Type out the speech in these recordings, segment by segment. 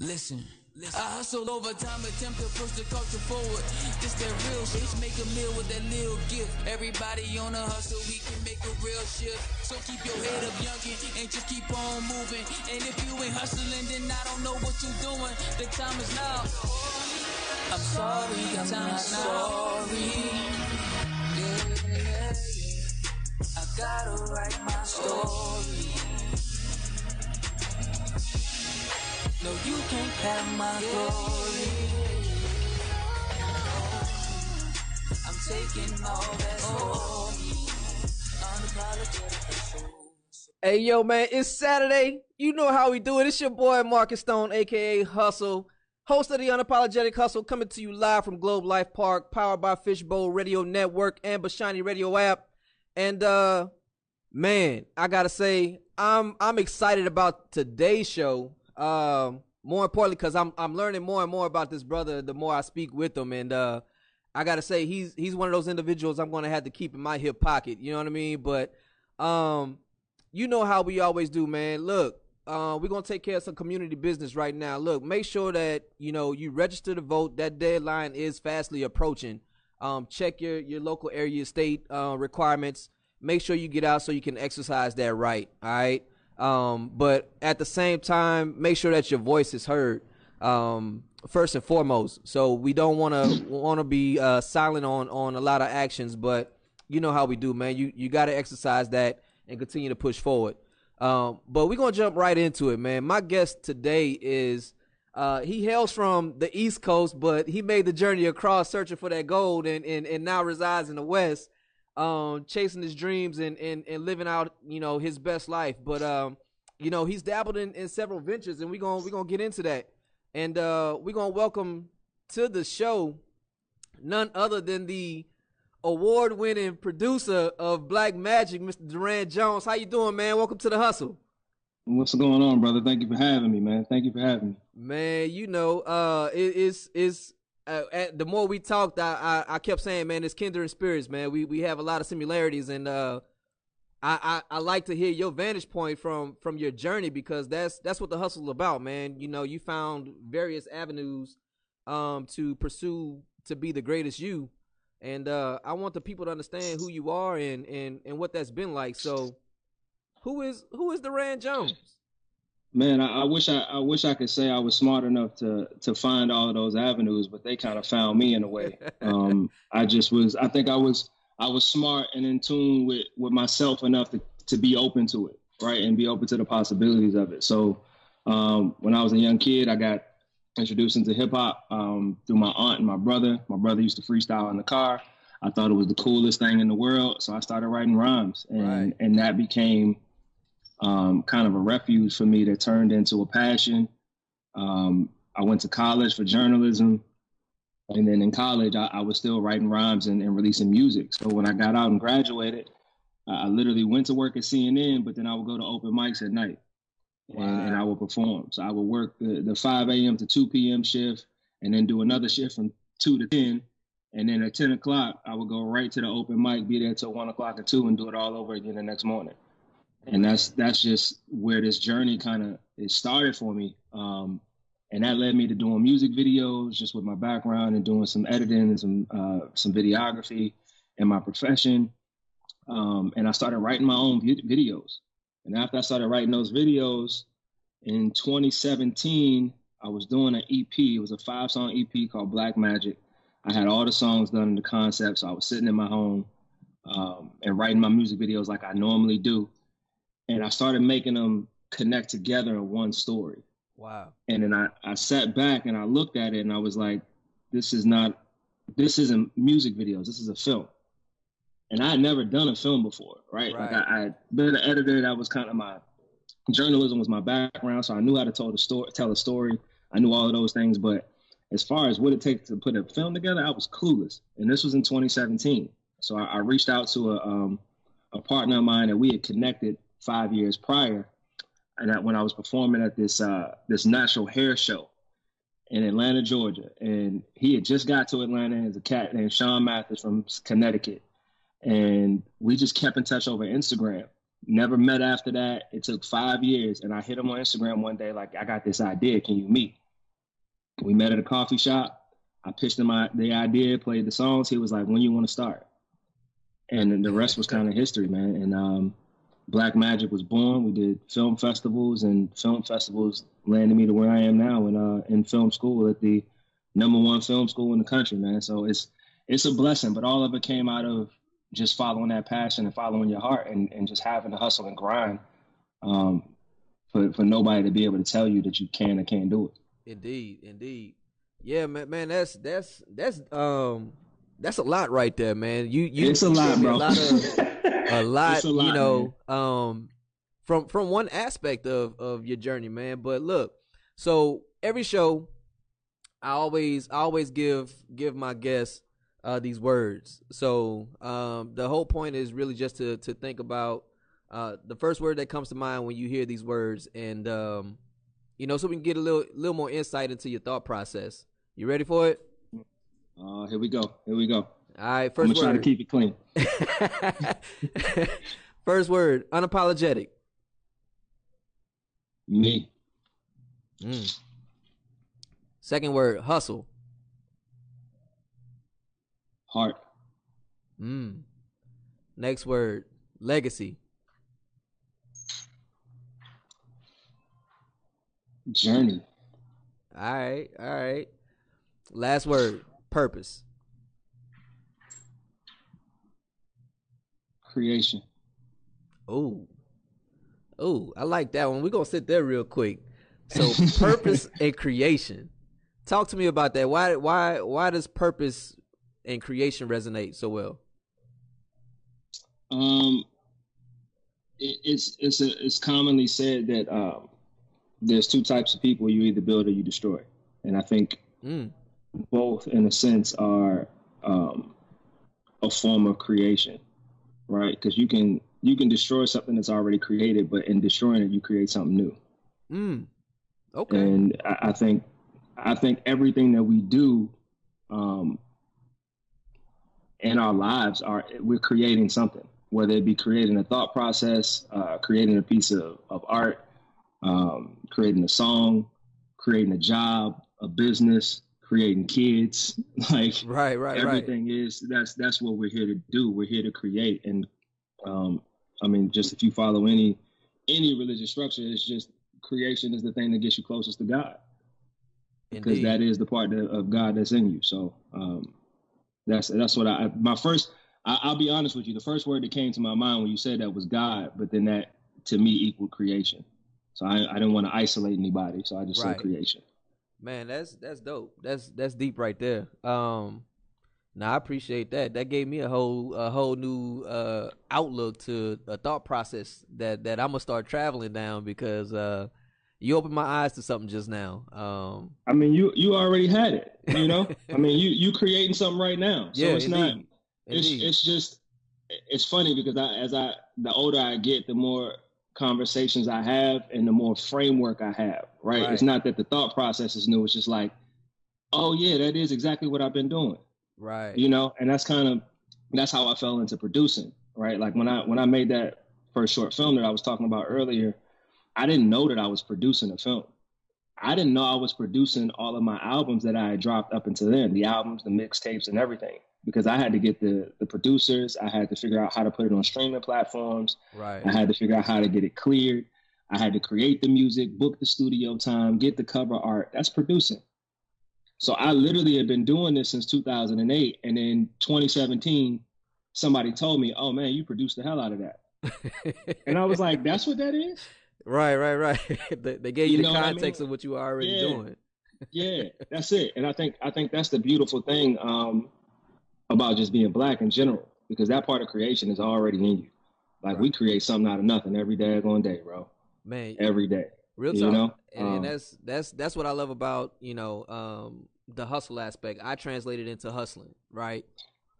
Listen. I hustle over time, attempt to push the culture forward. This that real shit, make a meal with that little gift. Everybody on a hustle, we can make a real shift. So keep your head up, youngin', and just keep on moving. And if you ain't hustling, then I don't know what you're doing. The time is now. I'm sorry, I'm not sorry. Yeah, yeah, yeah. I gotta write my story. No, you can't have my glory. I'm taking all Hey yo, man, it's Saturday. You know how we do it. It's your boy Marcus Stone, aka Hustle, host of the Unapologetic Hustle, coming to you live from Globe Life Park, powered by Fishbowl Radio Network and Bashani Radio app. And uh man, I gotta say, I'm I'm excited about today's show um, more importantly, because I'm I'm learning more and more about this brother the more I speak with him, and uh, I gotta say he's he's one of those individuals I'm gonna have to keep in my hip pocket. You know what I mean? But um, you know how we always do, man. Look, uh, we're gonna take care of some community business right now. Look, make sure that you know you register to vote. That deadline is fastly approaching. Um, check your your local area state uh, requirements. Make sure you get out so you can exercise that right. All right. Um, but at the same time, make sure that your voice is heard. Um, first and foremost. So we don't want to want to be uh, silent on on a lot of actions, but you know how we do, man. You you got to exercise that and continue to push forward. Um, but we're gonna jump right into it, man. My guest today is uh, he hails from the East Coast, but he made the journey across searching for that gold, and and, and now resides in the West um, chasing his dreams and, and, and living out, you know, his best life. But, um, you know, he's dabbled in, in several ventures and we're gonna we're going to get into that. And, uh, we're going to welcome to the show none other than the award winning producer of Black Magic, Mr. Duran Jones. How you doing, man? Welcome to the hustle. What's going on, brother? Thank you for having me, man. Thank you for having me. Man, you know, uh, it, it's it's uh, the more we talked, I, I, I kept saying, man, it's kindred spirits, man. We we have a lot of similarities, and uh, I, I I like to hear your vantage point from from your journey because that's that's what the hustle is about, man. You know, you found various avenues um to pursue to be the greatest you, and uh, I want the people to understand who you are and and and what that's been like. So, who is who is Duran Jones? Man, I, I, wish I, I wish I could say I was smart enough to to find all of those avenues, but they kind of found me in a way. Um, I just was. I think I was I was smart and in tune with with myself enough to to be open to it, right, and be open to the possibilities of it. So um, when I was a young kid, I got introduced into hip hop um, through my aunt and my brother. My brother used to freestyle in the car. I thought it was the coolest thing in the world, so I started writing rhymes, and right. and that became um, kind of a refuge for me that turned into a passion. Um, I went to college for journalism. And then in college, I, I was still writing rhymes and, and, releasing music. So when I got out and graduated, I literally went to work at CNN, but then I would go to open mics at night wow. and, and, I would perform. So I would work the, the 5 a.m. to 2 p.m. shift and then do another shift from 2 to 10. And then at 10 o'clock, I would go right to the open mic, be there till 1 o'clock or 2 and do it all over again the next morning and that's that's just where this journey kind of it started for me. Um, and that led me to doing music videos, just with my background and doing some editing and some uh, some videography in my profession. Um, and I started writing my own videos. And after I started writing those videos in 2017, I was doing an EP. It was a five song EP called Black Magic. I had all the songs done in the concept, so I was sitting in my home um, and writing my music videos like I normally do and I started making them connect together in one story. Wow. And then I, I sat back and I looked at it and I was like, this is not, this isn't music videos. This is a film. And I had never done a film before, right? right. Like I, I had been an editor. That was kind of my journalism was my background. So I knew how to tell the story, tell a story. I knew all of those things. But as far as what it takes to put a film together, I was clueless. And this was in 2017. So I, I reached out to a, um, a partner of mine that we had connected five years prior, and that when I was performing at this uh, this natural hair show in Atlanta, Georgia, and he had just got to Atlanta as a cat named Sean Mathis from Connecticut, and we just kept in touch over Instagram. Never met after that. It took five years, and I hit him on Instagram one day, like, I got this idea. Can you meet? We met at a coffee shop. I pitched him my, the idea, played the songs. He was like, "When you want to start?" And the rest was kind of history, man. And um, Black Magic was born. We did film festivals, and film festivals landed me to where I am now in uh, in film school at the number one film school in the country, man. So it's it's a blessing, but all of it came out of just following that passion and following your heart and, and just having to hustle and grind um, for, for nobody to be able to tell you that you can or can't do it. Indeed, indeed. Yeah, man, man, that's that's that's um that's a lot right there, man. You you it's a lot, bro. A lot, of, a lot, a lot you know, man. um from from one aspect of of your journey, man. But look, so every show I always I always give give my guests uh, these words. So um, the whole point is really just to to think about uh, the first word that comes to mind when you hear these words, and um, you know, so we can get a little little more insight into your thought process. You ready for it? Uh, here we go. Here we go. All right, 1st word. Try to keep it clean. first word, unapologetic. Me. Mm. Second word, hustle. Heart. Mm. Next word, legacy. Journey. All right, all right. Last word, purpose. Creation. Oh. Oh, I like that one. We're gonna sit there real quick. So purpose and creation. Talk to me about that. Why why why does purpose and creation resonate so well? Um, it, it's it's a, it's commonly said that um, there's two types of people: you either build or you destroy. And I think mm. both, in a sense, are um, a form of creation, right? Because you can you can destroy something that's already created, but in destroying it, you create something new. Mm. Okay. And I, I think I think everything that we do um, in our lives are we're creating something, whether it be creating a thought process, uh, creating a piece of, of art, um, creating a song, creating a job, a business, creating kids. Like right, right, everything right. is that's that's what we're here to do. We're here to create, and um, I mean, just if you follow any any religious structure, it's just creation is the thing that gets you closest to God because that is the part of God that's in you. So um, that's that's what I my first. I, will be honest with you. The first word that came to my mind when you said that was God, but then that to me equaled creation. So I, I didn't want to isolate anybody, so I just right. said creation. Man, that's that's dope. That's that's deep right there. Um, now I appreciate that. That gave me a whole a whole new uh outlook to a thought process that that I'm gonna start traveling down because uh you opened my eyes to something just now. Um, I mean, you you already had it. You know, I mean, you you creating something right now. So yeah, it's indeed. not. It's indeed. it's just it's funny because I as I the older I get, the more conversations I have and the more framework I have. Right? right. It's not that the thought process is new. It's just like, oh yeah, that is exactly what I've been doing. Right. You know, and that's kind of that's how I fell into producing. Right. Like when I when I made that first short film that I was talking about earlier I didn't know that I was producing a film. I didn't know I was producing all of my albums that I had dropped up until then, the albums, the mixtapes, and everything. Because I had to get the the producers, I had to figure out how to put it on streaming platforms. Right. I had to figure out how to get it cleared. I had to create the music, book the studio time, get the cover art. That's producing. So I literally had been doing this since 2008, and in 2017, somebody told me, "Oh man, you produced the hell out of that," and I was like, "That's what that is." Right, right, right. they, they, gave you, you the context I mean? of what you were already yeah. doing. yeah, that's it. And I think I think that's the beautiful thing um, about just being black in general, because that part of creation is already in you. Like right. we create something out of nothing every day, going day, bro. Man, every day. Real talk. You know? and, um, and, that's that's that's what I love about you know um, the hustle aspect. I translate it into hustling, right?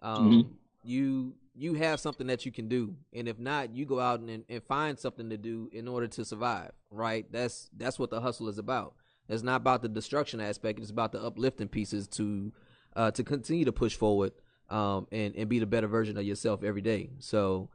Um, mm-hmm. You you have something that you can do and if not you go out and, and find something to do in order to survive right that's that's what the hustle is about it's not about the destruction aspect it's about the uplifting pieces to uh to continue to push forward um and and be the better version of yourself every day so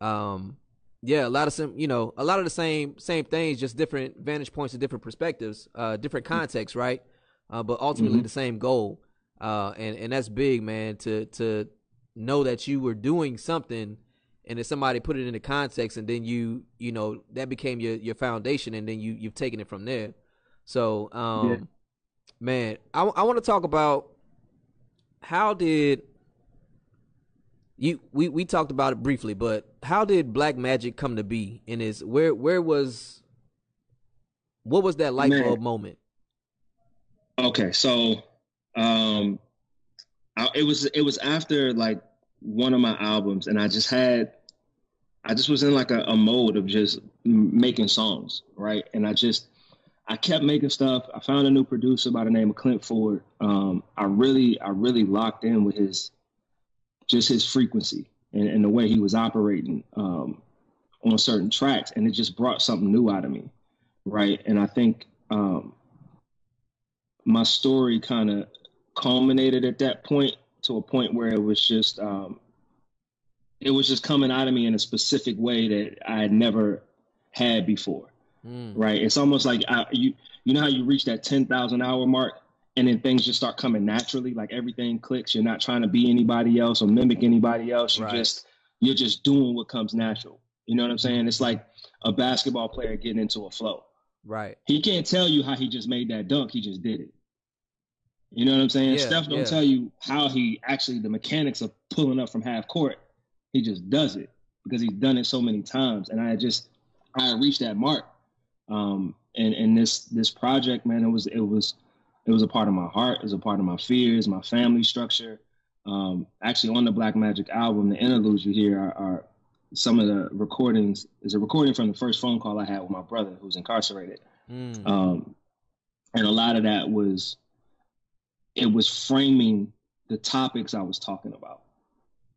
um yeah a lot of some you know a lot of the same same things just different vantage points and different perspectives uh different contexts right uh, but ultimately mm-hmm. the same goal. Uh, and and that's big, man. To to know that you were doing something, and then somebody put it into context, and then you you know that became your your foundation, and then you you've taken it from there. So, um, yeah. man, I I want to talk about how did you we we talked about it briefly, but how did Black Magic come to be? And is where where was what was that light bulb moment? Okay, so um, I, it was it was after like one of my albums, and I just had I just was in like a, a mode of just making songs, right? And I just I kept making stuff. I found a new producer by the name of Clint Ford. Um, I really I really locked in with his just his frequency and, and the way he was operating um, on certain tracks, and it just brought something new out of me, right? And I think um, my story kind of culminated at that point to a point where it was just um, it was just coming out of me in a specific way that I had never had before. Mm. Right? It's almost like I, you you know how you reach that ten thousand hour mark and then things just start coming naturally like everything clicks. You're not trying to be anybody else or mimic anybody else. You right. just you're just doing what comes natural. You know what i'm saying? It's like a basketball player getting into a flow. Right. He can't tell you how he just made that dunk. He just did it. You know what i'm saying? Yeah, steph don't yeah. tell you how he actually the mechanics of pulling up from half court. He just does it because he's done it so many times. And i just i reached that mark. Um and and this this project man it was it was it was a part of my heart, it was a part of my fears, my family structure. Um, actually, on the Black Magic album, the interludes you hear are, are some of the recordings. Is a recording from the first phone call I had with my brother who's incarcerated, mm. um, and a lot of that was it was framing the topics I was talking about.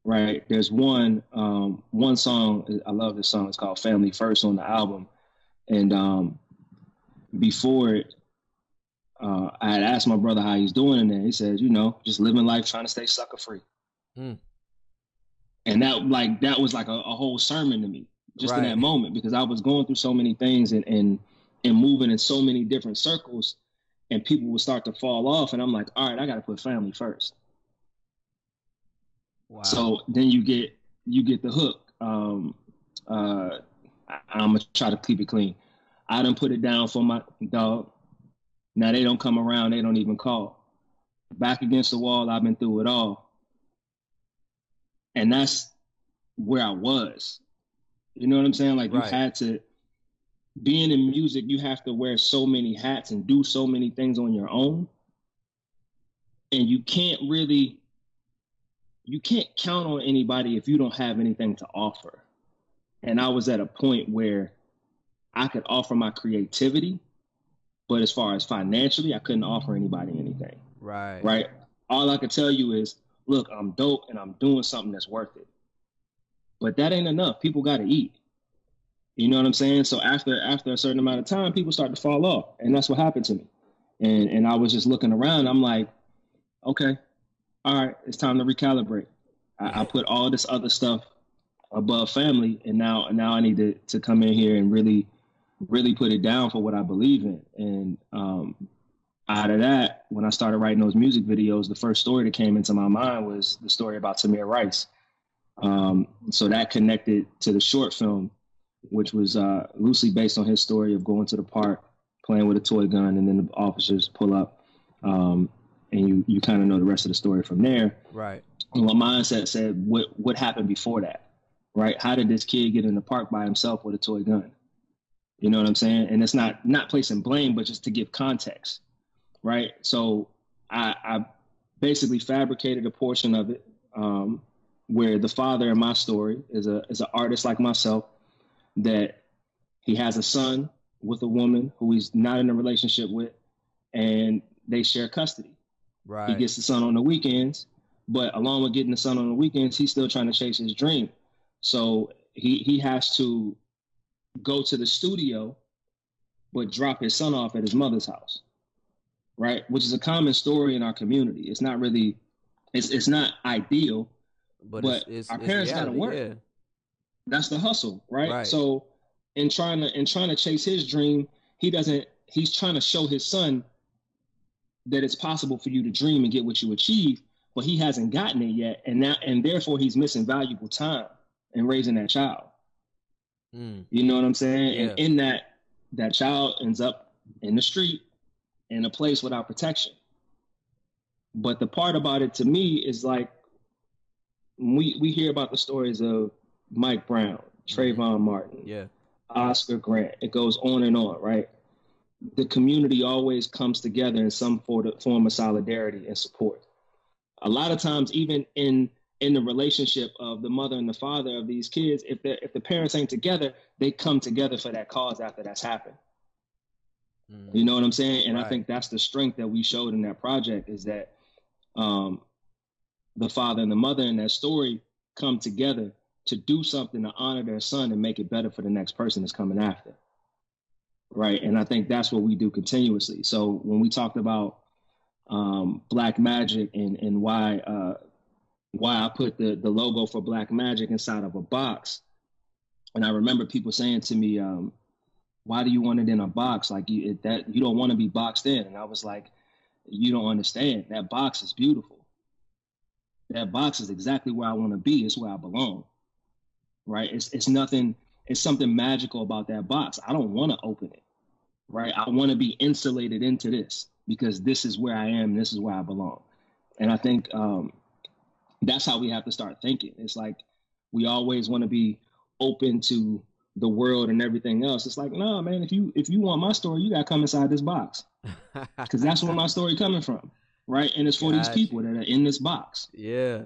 Right? There's one um, one song I love. This song. It's called "Family First on the album, and um, before it, uh, I had asked my brother how he's doing, and he says, you know, just living life, trying to stay sucker free. Mm. And that, like, that was like a, a whole sermon to me, just right. in that moment, because I was going through so many things and and and moving in so many different circles, and people would start to fall off, and I'm like, all right, I got to put family first. Wow. So then you get you get the hook. Um, uh, I, I'm gonna try to keep it clean. I didn't put it down for my dog. Now they don't come around, they don't even call. Back against the wall, I've been through it all. And that's where I was. You know what I'm saying? Like right. you had to being in music, you have to wear so many hats and do so many things on your own. And you can't really you can't count on anybody if you don't have anything to offer. And I was at a point where I could offer my creativity but as far as financially, I couldn't offer anybody anything. Right. Right. All I could tell you is, look, I'm dope and I'm doing something that's worth it. But that ain't enough. People got to eat. You know what I'm saying? So after after a certain amount of time, people start to fall off, and that's what happened to me. And and I was just looking around. I'm like, okay, all right, it's time to recalibrate. I, I put all this other stuff above family, and now now I need to to come in here and really really put it down for what I believe in. And um, out of that, when I started writing those music videos, the first story that came into my mind was the story about Tamir Rice. Um, so that connected to the short film, which was uh, loosely based on his story of going to the park, playing with a toy gun, and then the officers pull up. Um, and you, you kind of know the rest of the story from there. Right. And my mindset said, what, what happened before that? Right? How did this kid get in the park by himself with a toy gun? You know what I'm saying? And it's not not placing blame, but just to give context, right? So I, I basically fabricated a portion of it um, where the father in my story is a is an artist like myself that he has a son with a woman who he's not in a relationship with, and they share custody. Right. He gets the son on the weekends, but along with getting the son on the weekends, he's still trying to chase his dream. So he he has to go to the studio, but drop his son off at his mother's house, right? Which is a common story in our community. It's not really, it's it's not ideal, but, but it's, it's, our parents got to work. Yeah. That's the hustle, right? right? So, in trying to in trying to chase his dream, he doesn't. He's trying to show his son that it's possible for you to dream and get what you achieve, but he hasn't gotten it yet, and now and therefore he's missing valuable time in raising that child. Mm. You know what I'm saying? Yeah. And in that, that child ends up in the street in a place without protection. But the part about it to me is like we we hear about the stories of Mike Brown, Trayvon mm-hmm. Martin, yeah, Oscar Grant. It goes on and on, right? The community always comes together in some form of solidarity and support. A lot of times, even in in the relationship of the mother and the father of these kids, if the if the parents ain't together, they come together for that cause after that's happened. Mm. You know what I'm saying? And right. I think that's the strength that we showed in that project is that um, the father and the mother in that story come together to do something to honor their son and make it better for the next person that's coming after. Right. And I think that's what we do continuously. So when we talked about um, Black Magic and, and why uh, why I put the, the logo for Black Magic inside of a box, and I remember people saying to me, um, why do you want it in a box? Like you that you don't want to be boxed in. And I was like, you don't understand. That box is beautiful. That box is exactly where I want to be. It's where I belong. Right? It's it's nothing, it's something magical about that box. I don't want to open it. Right? I want to be insulated into this because this is where I am, this is where I belong. And I think um, that's how we have to start thinking. It's like we always want to be open to the world and everything else. It's like, no, nah, man, if you if you want my story, you gotta come inside this box. Because that's where my story coming from. Right. And it's for these people that are in this box. Yeah.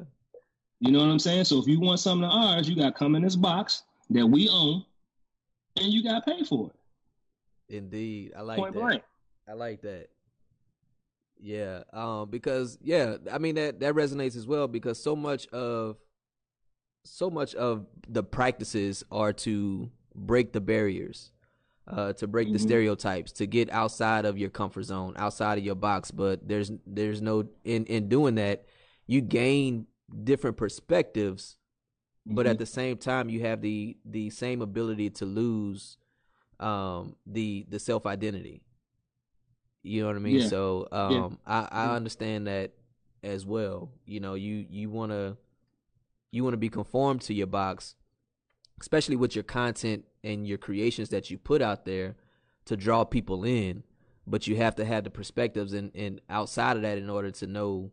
You know what I'm saying? So if you want something of ours, you gotta come in this box that we own and you gotta pay for it. Indeed. I like Point that. Blank. I like that. Yeah. Um, because yeah, I mean that that resonates as well because so much of so much of the practices are to break the barriers, uh, to break mm-hmm. the stereotypes, to get outside of your comfort zone, outside of your box. But there's there's no in in doing that, you gain different perspectives, mm-hmm. but at mm-hmm. the same time you have the the same ability to lose um the the self identity. You know what I mean? Yeah. So um yeah. I, I understand that as well. You know, you you wanna you want to be conformed to your box, especially with your content and your creations that you put out there to draw people in. But you have to have the perspectives and, and outside of that in order to know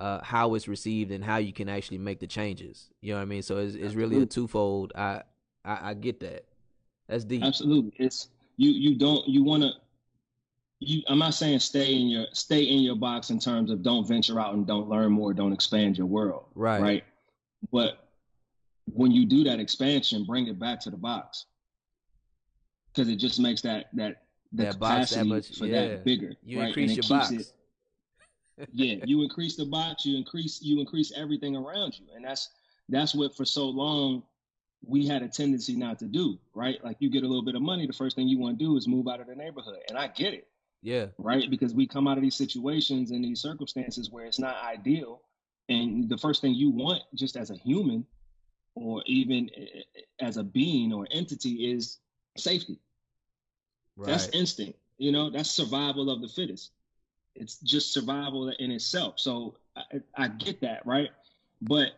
uh, how it's received and how you can actually make the changes. You know what I mean? So it's, it's really a twofold. I, I, I get that. That's deep. Absolutely. It's you. You don't. You want to. You. I'm not saying stay in your stay in your box in terms of don't venture out and don't learn more, don't expand your world. Right. Right. But when you do that expansion, bring it back to the box because it just makes that that the that capacity that much, for yeah. that bigger. You right? increase your box. It, yeah, you increase the box. You increase you increase everything around you, and that's that's what for so long we had a tendency not to do. Right, like you get a little bit of money, the first thing you want to do is move out of the neighborhood, and I get it. Yeah. Right, because we come out of these situations and these circumstances where it's not ideal, and the first thing you want, just as a human, or even eh, eh, as a being or entity, is safety. Right. That's instinct. You know, that's survival of the fittest. It's just survival in itself. So I, I get that, right? But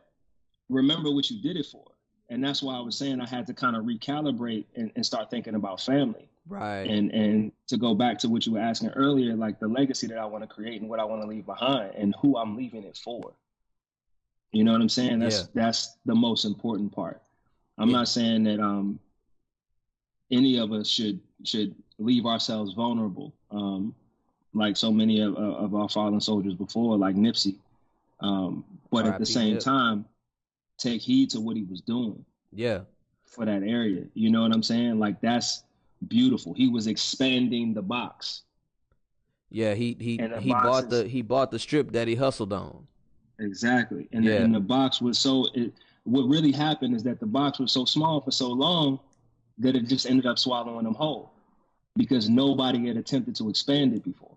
remember what you did it for. And that's why I was saying I had to kind of recalibrate and, and start thinking about family. Right. And and to go back to what you were asking earlier, like the legacy that I want to create and what I want to leave behind and who I'm leaving it for. You know what I'm saying? That's yeah. that's the most important part. I'm yeah. not saying that um any of us should should leave ourselves vulnerable, um, like so many of, of our fallen soldiers before, like Nipsey. Um, but at the same time, take heed to what he was doing. Yeah. For that area. You know what I'm saying? Like that's beautiful. He was expanding the box. Yeah, he he he bought the he bought the strip that he hustled on. Exactly. And, yeah. the, and the box was so, it, what really happened is that the box was so small for so long that it just ended up swallowing them whole because nobody had attempted to expand it before.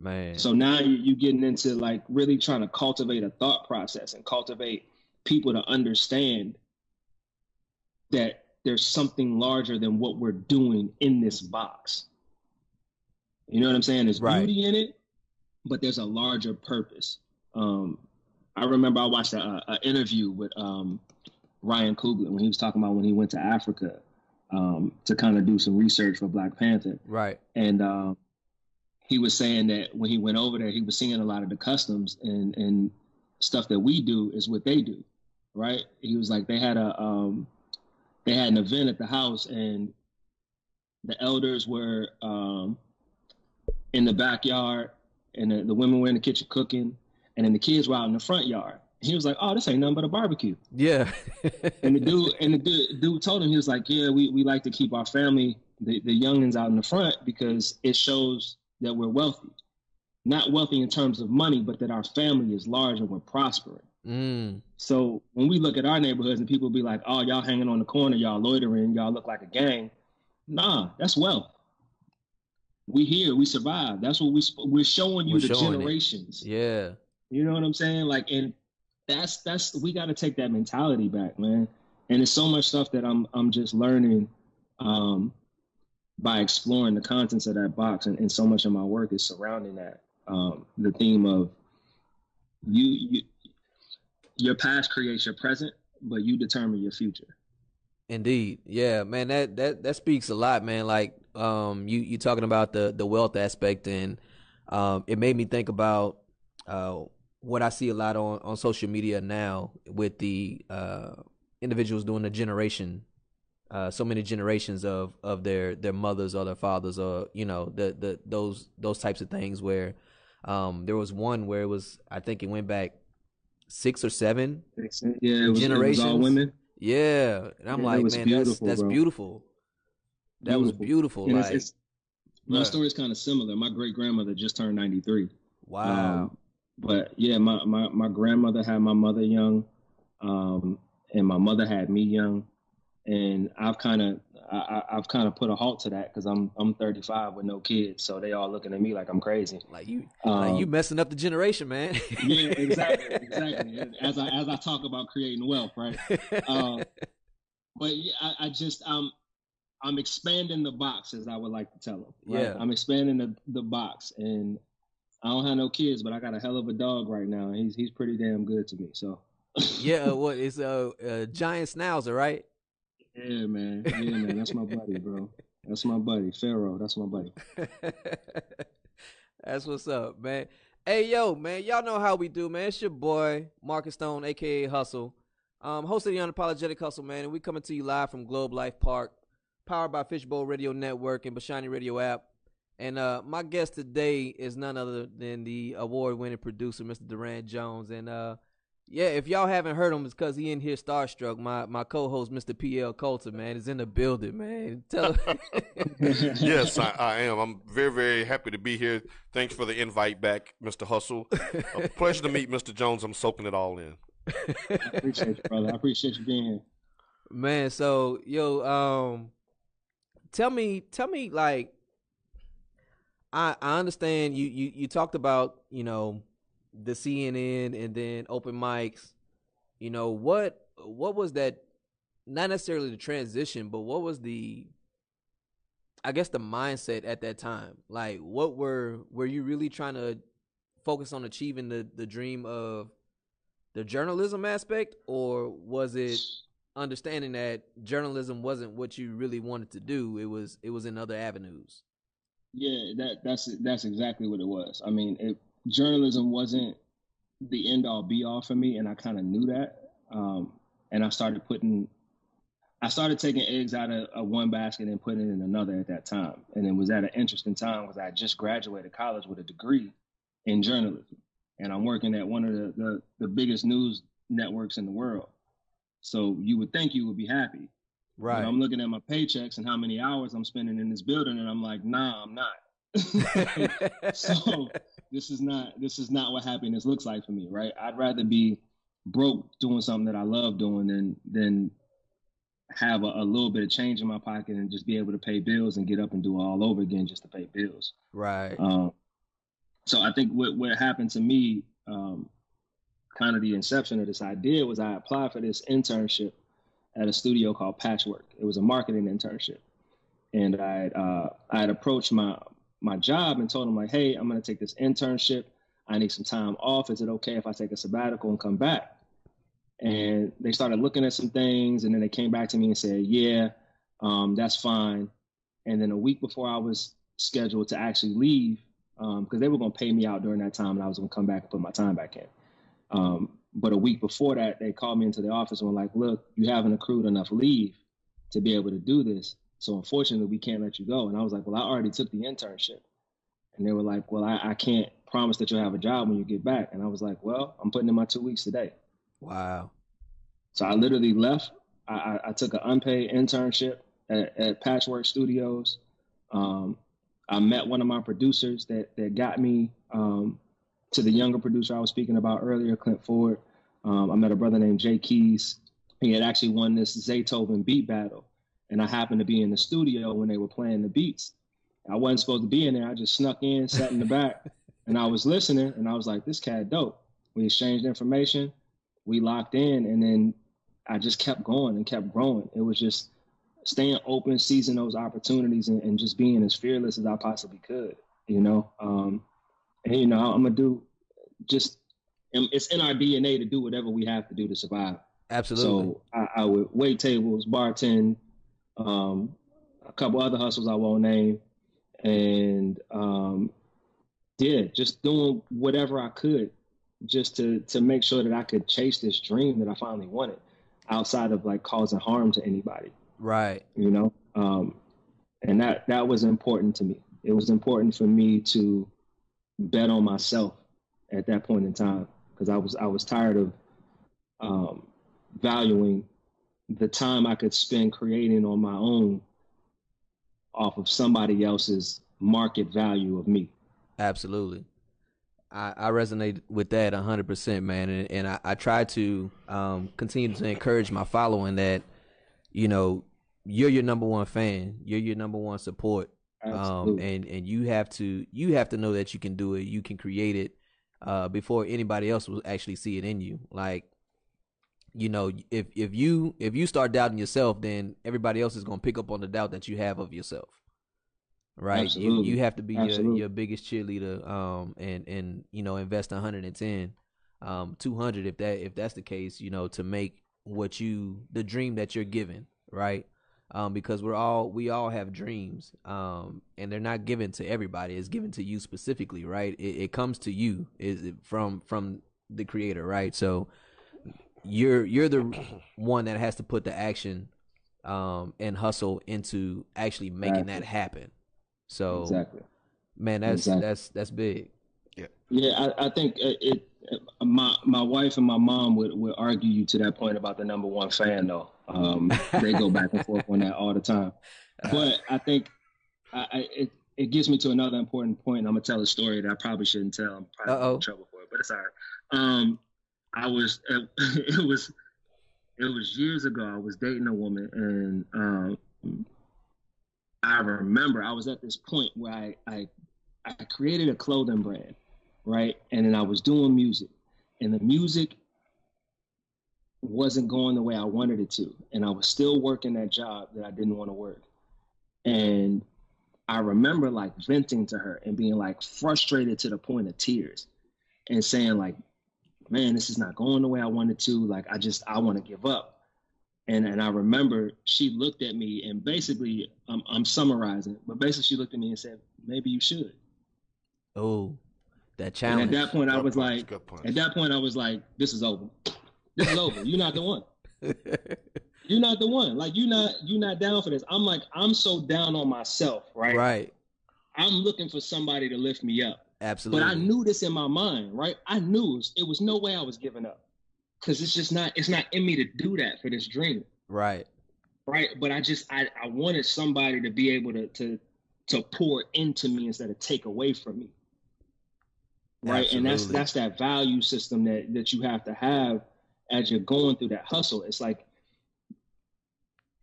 Man. So now you're getting into like really trying to cultivate a thought process and cultivate people to understand that there's something larger than what we're doing in this box. You know what I'm saying? There's right. beauty in it, but there's a larger purpose. Um, I remember I watched an interview with um, Ryan Coogler when he was talking about when he went to Africa um, to kind of do some research for Black Panther. Right. And um, he was saying that when he went over there, he was seeing a lot of the customs and and stuff that we do is what they do, right? He was like they had a um, they had an event at the house and the elders were um, in the backyard and the, the women were in the kitchen cooking and then the kids were out in the front yard he was like, "Oh, this ain't nothing but a barbecue." Yeah. and the dude and the dude, dude, told him he was like, "Yeah, we, we like to keep our family, the, the youngins out in the front because it shows that we're wealthy, not wealthy in terms of money, but that our family is large and we're prospering." Mm. So when we look at our neighborhoods and people be like, "Oh, y'all hanging on the corner, y'all loitering, y'all look like a gang," nah, that's wealth. We here, we survive. That's what we we're showing you we're the showing generations. It. Yeah. You know what I'm saying? Like, and that's that's we got to take that mentality back, man. And it's so much stuff that I'm I'm just learning um, by exploring the contents of that box, and, and so much of my work is surrounding that. Um, the theme of you, you your past creates your present, but you determine your future. Indeed, yeah, man. That that that speaks a lot, man. Like, um, you you talking about the the wealth aspect, and um, it made me think about uh what I see a lot on, on social media now with the uh, individuals doing the generation, uh, so many generations of, of their, their mothers or their fathers or you know the, the those those types of things where um, there was one where it was I think it went back six or seven yeah, was, generations. All women. Yeah, and I'm yeah, like, man, that's that's beautiful. That beautiful. was beautiful. like, it's, it's, my story is kind of similar. My great grandmother just turned 93. Wow. Um, but yeah, my, my, my grandmother had my mother young, um, and my mother had me young, and I've kind of I, have kind of put a halt to that because I'm I'm 35 with no kids, so they all looking at me like I'm crazy. Like you, um, like you messing up the generation, man. yeah, exactly, exactly. As I as I talk about creating wealth, right? Um, but yeah, I, I just um I'm expanding the box, as I would like to tell them. Right? Yeah, I'm expanding the the box, and I don't have no kids, but I got a hell of a dog right now. He's he's pretty damn good to me. So yeah, uh, what is a, a giant schnauzer, right? Yeah, man. Yeah, man. That's my buddy, bro. That's my buddy, Pharaoh. That's my buddy. That's what's up, man. Hey, yo, man. Y'all know how we do, man. It's your boy Marcus Stone, aka Hustle, um, host of the Unapologetic Hustle, man. And we coming to you live from Globe Life Park, powered by Fishbowl Radio Network and Bashani Radio app. And uh, my guest today is none other than the award-winning producer, Mr. Duran Jones. And uh, yeah, if y'all haven't heard him, it's because he in here starstruck. My my co-host, Mr. PL Coulter, man, is in the building, man. Tell yes, I, I, am. I'm very very happy to be here. Thanks for the invite back, Mr. Hustle. A pleasure to meet Mr. Jones. I'm soaking it all in. I appreciate you, brother. I appreciate you being here. Man, so yo, um, tell me, tell me, like I I understand you you you talked about you know the CNN and then open mics. You know what what was that? Not necessarily the transition, but what was the I guess the mindset at that time? Like, what were were you really trying to focus on achieving the the dream of the journalism aspect, or was it understanding that journalism wasn't what you really wanted to do? It was it was in other avenues. Yeah, that that's that's exactly what it was. I mean, it, journalism wasn't the end all be all for me, and I kind of knew that. Um, and I started putting, I started taking eggs out of, of, one basket and putting it in another at that time. And it was at an interesting time because I just graduated college with a degree in journalism, and I'm working at one of the, the, the biggest news networks in the world. So you would think you would be happy, Right. I'm looking at my paychecks and how many hours I'm spending in this building, and I'm like, nah, I'm not. so this is not this is not what happiness looks like for me, right? I'd rather be broke doing something that I love doing than than have a, a, little bit of change in my pocket and just be able to pay bills and get up and do it all over again just to pay bills. Right. Um, so I think what what happened to me, um, kind of the inception of this idea was I applied for this internship at a studio called Patchwork. It was a marketing internship, and I uh, I had approached my my job and told them like, hey, I'm gonna take this internship. I need some time off. Is it okay if I take a sabbatical and come back? And they started looking at some things, and then they came back to me and said, yeah, um, that's fine. And then a week before I was scheduled to actually leave, because um, they were to pay me out during that time, and I was to come back and put my time back in. Um, but a week before that, they called me into the office and were like, "Look, you haven't accrued enough leave to be able to do this, so unfortunately, we can't let you go." And I was like, "Well, I already took the internship," and they were like, "Well, I, I can't promise that you'll have a job when you get back." And I was like, "Well, I'm putting in my two weeks today." Wow. So I literally left. I, I, I took an unpaid internship at, at Patchwork Studios. Um, I met one of my producers that that got me um, to the younger producer I was speaking about earlier, Clint Ford. Um, I met a brother named Jay Keys. He had actually won this Zaytoven beat battle, and I happened to be in the studio when they were playing the beats. I wasn't supposed to be in there. I just snuck in, sat in the back, and I was listening. And I was like, "This cat dope." We exchanged information, we locked in, and then I just kept going and kept growing. It was just staying open, seizing those opportunities, and, and just being as fearless as I possibly could. You know, um, and you know, I'm gonna do just. It's in our DNA to do whatever we have to do to survive. Absolutely. So I, I would wait tables, bartend, um, a couple other hustles I won't name, and um, yeah, just doing whatever I could just to to make sure that I could chase this dream that I finally wanted, outside of like causing harm to anybody. Right. You know, um, and that that was important to me. It was important for me to bet on myself at that point in time because I was I was tired of um, valuing the time I could spend creating on my own off of somebody else's market value of me. Absolutely. I, I resonate with that hundred percent, man, and, and I, I try to um, continue to encourage my following that, you know, you're your number one fan, you're your number one support, um, and and you have to you have to know that you can do it, you can create it, uh, before anybody else will actually see it in you. Like, you know, if if you if you start doubting yourself, then everybody else is gonna pick up on the doubt that you have of yourself right? Absolutely. You you have to be your, Absolutely. your biggest cheerleader, um, and and you know invest 110, um, 200 if that if that's the case, you know, to make what you the dream that you're given, right? Um, because we're all we all have dreams, um, and they're not given to everybody. It's given to you specifically, right? It, it comes to you is it from from the creator, right? So you're you're the one that has to put the action um, and hustle into actually making that happen. So, exactly. man, that's Exactly. that's that's big. Yeah, I, I think it, it. My my wife and my mom would, would argue you to that point about the number one fan though. Um, they go back and forth on that all the time. But I think I, I, it it gets me to another important point. I'm gonna tell a story that I probably shouldn't tell. I'm probably Uh-oh. in trouble for it, but it's all right. Um, I was it was it was years ago. I was dating a woman, and um, I remember I was at this point where I I I created a clothing brand, right? And then I was doing music, and the music wasn't going the way I wanted it to, and I was still working that job that I didn't want to work. And I remember like venting to her and being like frustrated to the point of tears, and saying like, "Man, this is not going the way I wanted to. Like, I just I want to give up." And and I remember she looked at me and basically, I'm I'm summarizing, but basically she looked at me and said, "Maybe you should." Oh, that challenge. And challenge. at that point, I was punch, like, at that point, I was like, this is over. This is over. You're not the one. You're not the one. Like you're not you're not down for this. I'm like, I'm so down on myself, right? right. I'm looking for somebody to lift me up. Absolutely. But I knew this in my mind, right? I knew it was, no way I was giving up. Cause it's just not it's not in me to do that for this dream. Right. Right. But I just I, I wanted somebody to be able to to to pour into me instead of take away from me. Right. And that's that's that value system that that you have to have as you're going through that hustle. It's like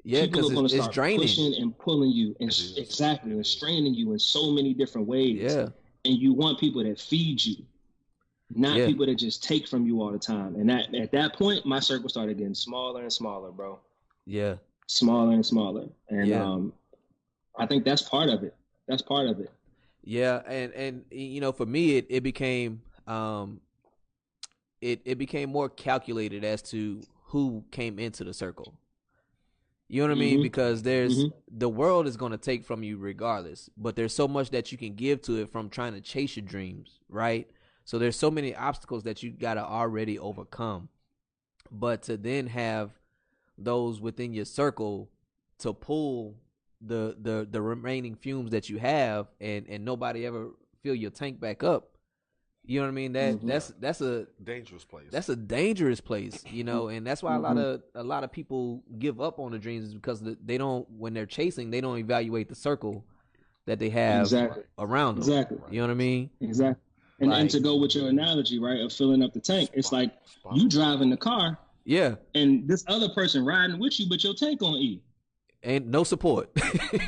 Yeah, because it's, it's draining. pushing and pulling you, and exactly, and straining you in so many different ways. Yeah. And you want people that feed you, not Yeah. people that just take from you all the time. And that at that point, my circle started getting smaller and smaller, bro, Yeah. smaller and smaller. And Yeah. um, I think that's part of it. That's part of it. Yeah, and and you know, for me, it it became um, it it became more calculated as to who came into the circle. You know what I mean? Mhm. Because there's Mhm. the world is going to take from you regardless, but there's so much that you can give to it from trying to chase your dreams, right? So there's so many obstacles that you got to already overcome. But to then have those within your circle to pull the the the remaining fumes that you have and and nobody ever fill your tank back up. You know what I mean? That Mhm. that's that's a Dangerous place. that's a dangerous place, you know, and that's why a lot Mhm. of a lot of people give up on the dreams is because they don't when they're chasing they don't evaluate the circle that they have Exactly. around them. Exactly. You know what I mean? Exactly. And, Like- and to go with your analogy, right, of filling up the tank, it's like you driving the car Yeah, and this other person riding with you, but your tank on E. ain't no support,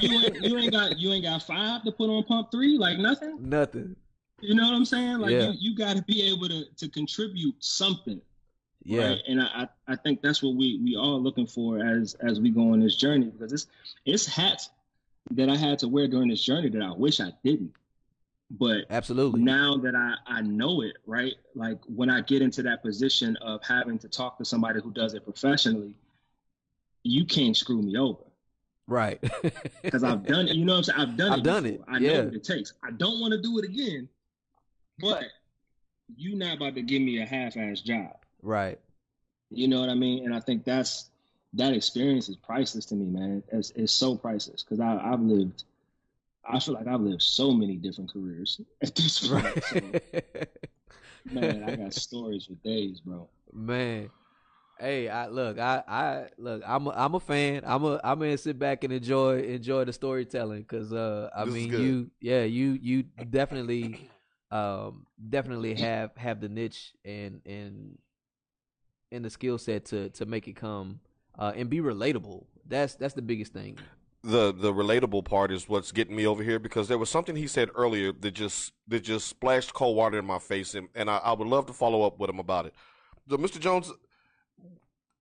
You ain't you ain't got you ain't got five to put on pump three, like nothing. nothing. You know what I'm saying? Like Yeah. you, you got to be able to to contribute something. Yeah, Right? And I, I I think that's what we we all looking for as as we go on this journey because it's it's hats that I had to wear during this journey that I wish I didn't. But absolutely. now that I, I know it, right? Like when I get into that position of having to talk to somebody who does it professionally, you can't screw me over Right. because I've done it. You know what I'm saying? I've done it. I've done before. it, I know yeah. what it takes. I don't want to do it again, but you not about to give me a half-ass job. right. You know what I mean? And I think that's that experience is priceless to me, man. It's, it's so priceless because I've lived. I feel like I've lived so many different careers at this point. So, man, I got stories for days, bro. Man. Hey, I look, I, I look, I'm a, I'm a fan. I'm a, I'm gonna sit back and enjoy, enjoy the storytelling because, uh, I This mean, you, yeah, you, you definitely, um, definitely have have the niche and and and the skill set to to make it come, uh, and be relatable. That's that's the biggest thing. the the relatable part is what's getting me over here because there was something he said earlier that just that just splashed cold water in my face and, and I, I would love to follow up with him about it. So Mr. Jones,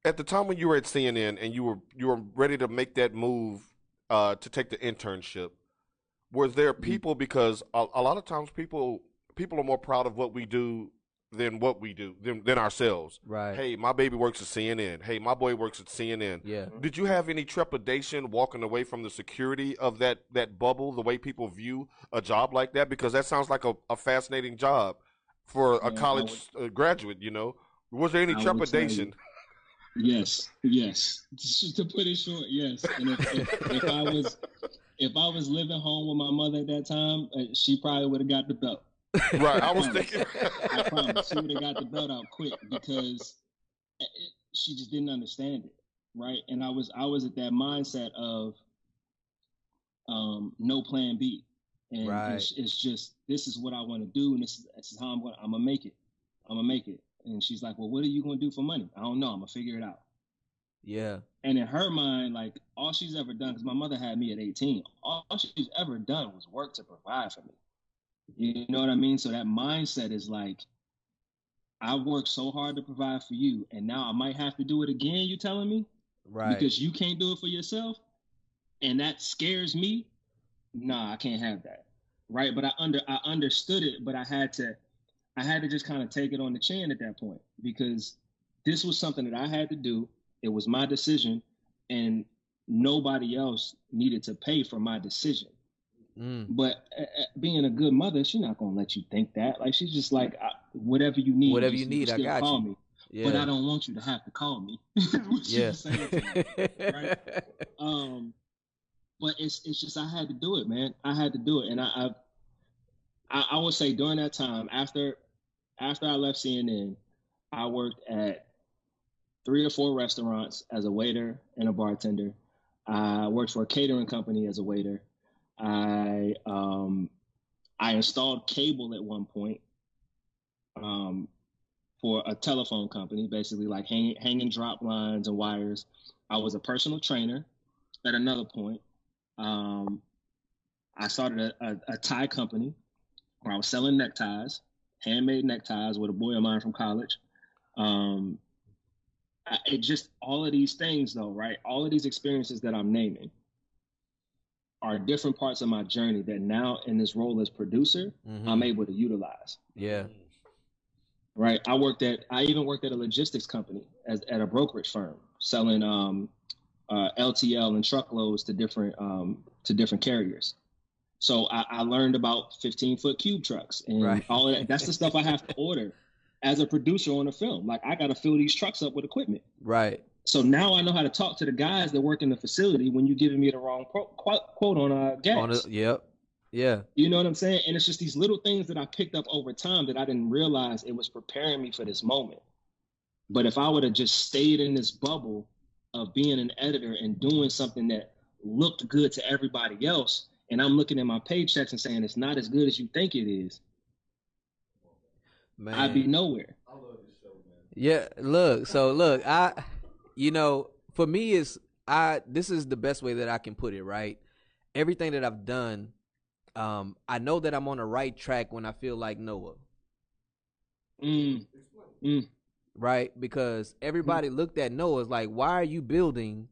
at the time when you were at CNN and you were you were ready to make that move uh, to take the internship, were there people because a, a lot of times people people are more proud of what we do than what we do than, than ourselves. Right. Hey, my baby works at CNN. Hey, my boy works at CNN. Yeah. Did you have any trepidation walking away from the security of that that bubble, the way people view a job like that? Because that sounds like a, a fascinating job for a Yeah, I college uh, graduate. You know, was there any I would tell trepidation? Yes, yes. Just to put it short, yes. And if, if, if I was if I was living home with my mother at that time, uh, she probably would have got the belt. Right, I was thinking. I promise. She would have got the belt out quick because she just didn't understand it, right? And I was I was at that mindset of um, no plan B, and Right. it's, it's just this is what I want to do, and this is, this is how I'm going. I'm gonna make it. I'm gonna make it. And she's like, "Well, what are you gonna do for money? I don't know. I'm gonna figure it out." Yeah. And in her mind, like all she's ever done, because my mother had me at 18, all she's ever done was work to provide for me. You know what I mean? So that mindset is like, I worked so hard to provide for you, and now I might have to do it again. You telling me Right. because you can't do it for yourself, and that scares me. Nah, I can't have that. Right? But I under I understood it, but I had to, I had to just kind of take it on the chin at that point because this was something that I had to do. It was my decision, and nobody else needed to pay for my decision. Mm. But uh, being a good mother, she's not gonna let you think that. Like she's just like, whatever you need, Whatever you need, I got call you. Me. Yeah. But I don't want you to have to call me. Yeah. was saying to me. right? Um, but it's it's just I had to do it, man. I had to do it, and I I, I, I would say during that time after after I left CNN, I worked at three or four restaurants as a waiter and a bartender. I worked for a catering company as a waiter. I um, I installed cable at one point um, for a telephone company, basically like hang, hanging drop lines and wires. I was a personal trainer at another point. Um, I started a, a, a tie company where I was selling neckties, handmade neckties with a boy of mine from college. Um, I, it just all of these things, though, right? All of these experiences that I'm naming are different parts of my journey that now in this role as producer, Mhm. I'm able to utilize. yeah. Right. I worked at I even worked at a logistics company as at a brokerage firm selling um, uh, LTL and truckloads to different um, to different carriers. So I, I learned about 15 foot cube trucks and Right. all of that. That's the stuff I have to order as a producer on a film. Like I got to fill these trucks up with equipment. Right. So now I know how to talk to the guys that work in the facility when you're giving me the wrong quote, quote on uh, gas. On a, yep. Yeah. You know what I'm saying? And it's just these little things that I picked up over time that I didn't realize it was preparing me for this moment. But if I would have just stayed in this bubble of being an editor and doing something that looked good to everybody else, and I'm looking at my paychecks and saying it's not as good as you think it is, Man. I'd be nowhere. Yeah, look, so look, I you know, for me is I this is the best way that I can put it, right? Everything that I've done, um, I know that I'm on the right track when I feel like Noah, Mm, right? Because everybody looked at Noah's like, why are you building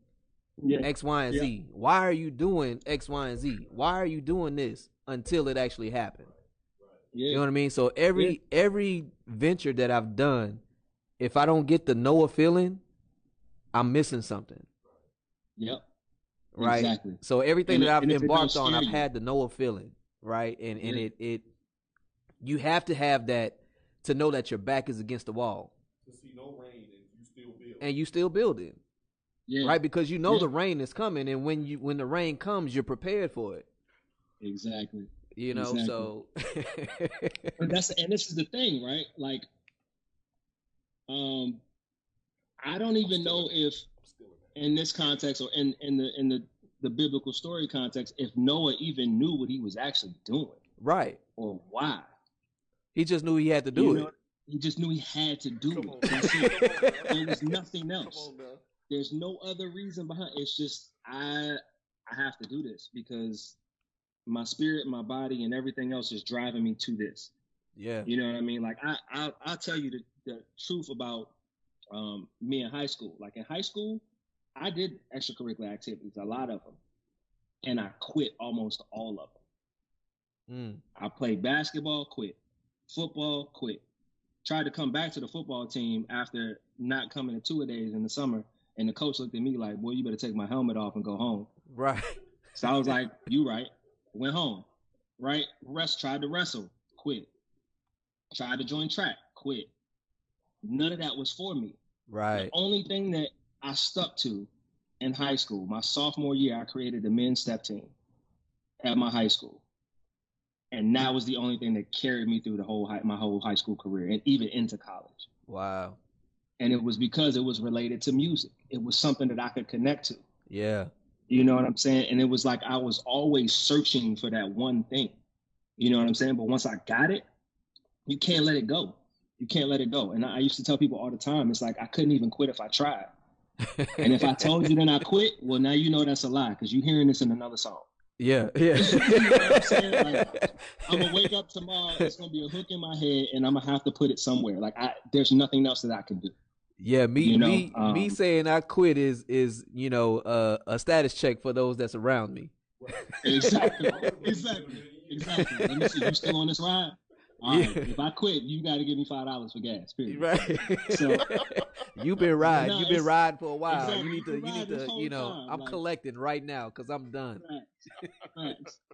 yeah. X, Y, and Z? Why are you doing X, Y, and Z? Why are you doing this until it actually happened? yeah. You know what I mean? So every every venture that I've done, if I don't get the Noah feeling, I'm missing something. Yep. right? Exactly. So everything And that I've and if it embarked on, scare I've you. had the Noah feeling, right? And and Yeah. it it you have to have that to know that your back is against the wall To see no rain and you still build. and you still building, Yeah. right? Because you know Yeah. the rain is coming, and when you when the rain comes, you're prepared for it. Exactly. You know, Exactly. so But that's and this is the thing, right? Like, um, I don't even know if in this context or in in the in the the biblical story context, if Noah even knew what he was actually doing right. or why. He just knew he had to do You it. know, He just knew he had to do Come it. That's it. There was nothing Come else. on. There's no other reason behind. It's just I I have to do this because my spirit, my body, and everything else is driving me to this. Yeah. You know what I mean? Like I, I I'll tell you the, the truth about um, me in high school. Like in high school, I did extracurricular activities, a lot of them, and I quit almost all of them. Mm. I played basketball, quit. Football, quit. Tried to come back to the football team after not coming to two a days in the summer, and the coach looked at me like, "Boy, you better take my helmet off and go home." Right. So I was like, "You right." Went home. Right. Rest. Tried to wrestle. Quit. Tried to join track. Quit. None of that was for me. Right. The only thing that I stuck to in high school, my sophomore year, I created the men's step team at my high school, and that was the only thing that carried me through the whole high, my whole high school career and even into college. Wow. And it was because it was related to music. It was something that I could connect to. Yeah. You know what I'm saying? And it was like I was always searching for that one thing. You know what I'm saying? But once I got it, you can't let it go. You can't let it go. And I used to tell people all the time, it's like I couldn't even quit if I tried. And if I told you then I quit, well, now you know that's a lie because you're hearing this in another song. Yeah. Yeah. You know what I'm saying? Like, I'm gonna wake up tomorrow. It's gonna be a hook in my head, and I'm gonna have to put it somewhere. Like I, there's nothing else that I can do. Yeah, me You know, me me um, saying I quit is is you know uh, a status check for those that's around me. Exactly. exactly. Exactly. Let me see. You still on this ride? Right. Yeah. If I quit, you got to give me five dollars for gas. Period. Right. So- You've been riding. No, You've been riding for a while. exactly. You need to you need to you know time, I'm like- collecting right now because I'm done. Facts. Facts.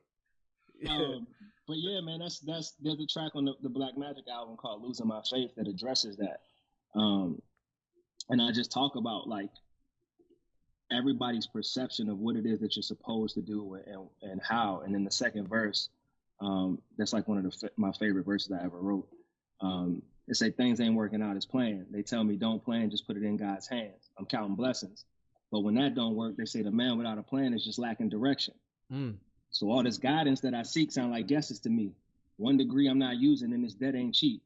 Um, but yeah, man, that's that's there's a track on the, the Black Magic album called "Losing My Faith" that addresses that. Um, and I just talk about like everybody's perception of what it is that you're supposed to do and and how. And in the second verse, um, that's like one of the my favorite verses I ever wrote. Um, they say things ain't working out as planned. They tell me don't plan, just put it in God's hands. I'm counting blessings. But when that don't work, they say the man without a plan is just lacking direction. Mm. So all this guidance that I seek sound like guesses to me. One degree I'm not using, and this debt ain't cheap.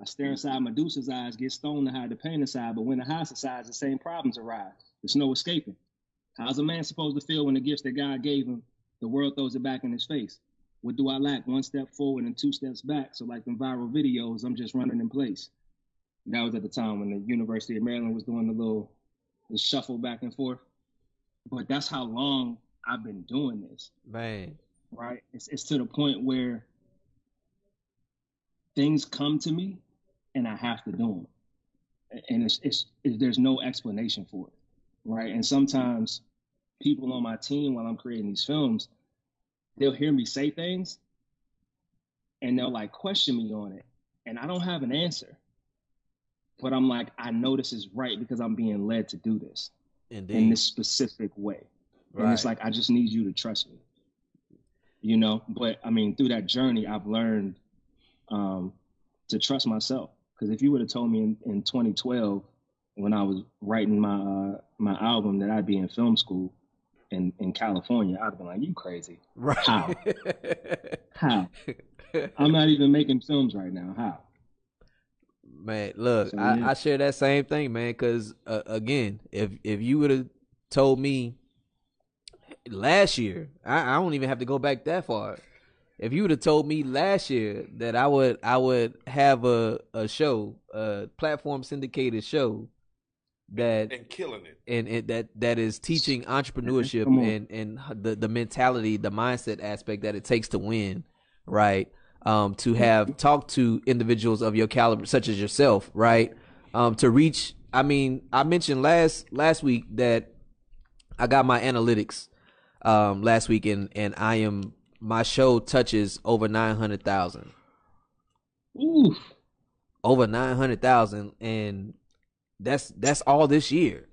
I stare inside Medusa's eyes, get stoned to hide the pain inside, but when the house decides, the same problems arise. There's no escaping. How's a man supposed to feel when the gifts that God gave him, the world throws it back in his face? What do I lack? One step forward and two steps back. So like the viral videos, I'm just running in place. That was at the time when the University of Maryland was doing the little the shuffle back and forth. But that's how long I've been doing this. Man. Right? It's it's to the point where things come to me and I have to do them. And it's, it's, it's there's no explanation for it. Right? And sometimes people on my team while I'm creating these films, they'll hear me say things and they'll like question me on it. And I don't have an answer. But I'm like, I know this is right because I'm being led to do this Indeed. in this specific way. right. And it's like, I just need you to trust me. You know, but I mean, through that journey, I've learned um, to trust myself. Because if you would have told me in, in 2012, when I was writing my uh, my album, that I'd be in film school in, in California, I'd have been like, "You crazy? right. How? How? I'm not even making films right now. How?" Man, look, So, I. I share that same thing, man. Because uh, again, if if you would have told me last year, I, I don't even have to go back that far. If you would have told me last year that I would I would have a a show, a platform syndicated show that and killing it. and, and that that is teaching entrepreneurship and and the the mentality, the mindset aspect that it takes to win, right? Um, to have talked to individuals of your caliber, such as yourself, right? Um, to reach. I mean, I mentioned last last week that I got my analytics um last week, and and I am my show touches over nine hundred thousand Oof. over nine hundred thousand, and that's that's all this year.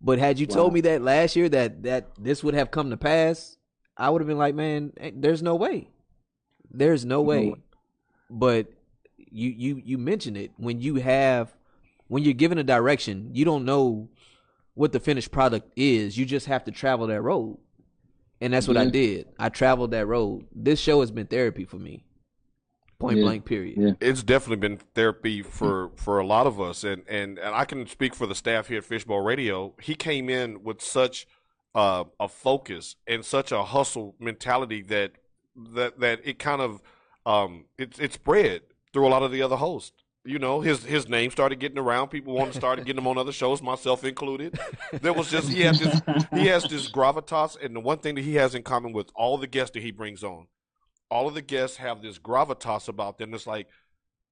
But had you told me that last year that that this would have come to pass, I would have been like, man, eh, there's no way, there's no way. way. But you you you mentioned it when you have when you're given a direction, you don't know what the finished product is. You just have to travel that road, and that's what I did. I traveled that road. This show has been therapy for me. Point Yeah. blank. Period. Yeah. it's definitely been therapy for for a lot of us and and and I can speak for the staff here at Fishbowl Radio. He came in with such uh, a focus and such a hustle mentality that that that it kind of um it it spread through a lot of the other hosts. You know, his his name started getting around. People wanted to start getting him on other shows, myself included. There was just he had this he has this gravitas, and the one thing that he has in common with all the guests that he brings on, all of the guests have this gravitas about them. It's like,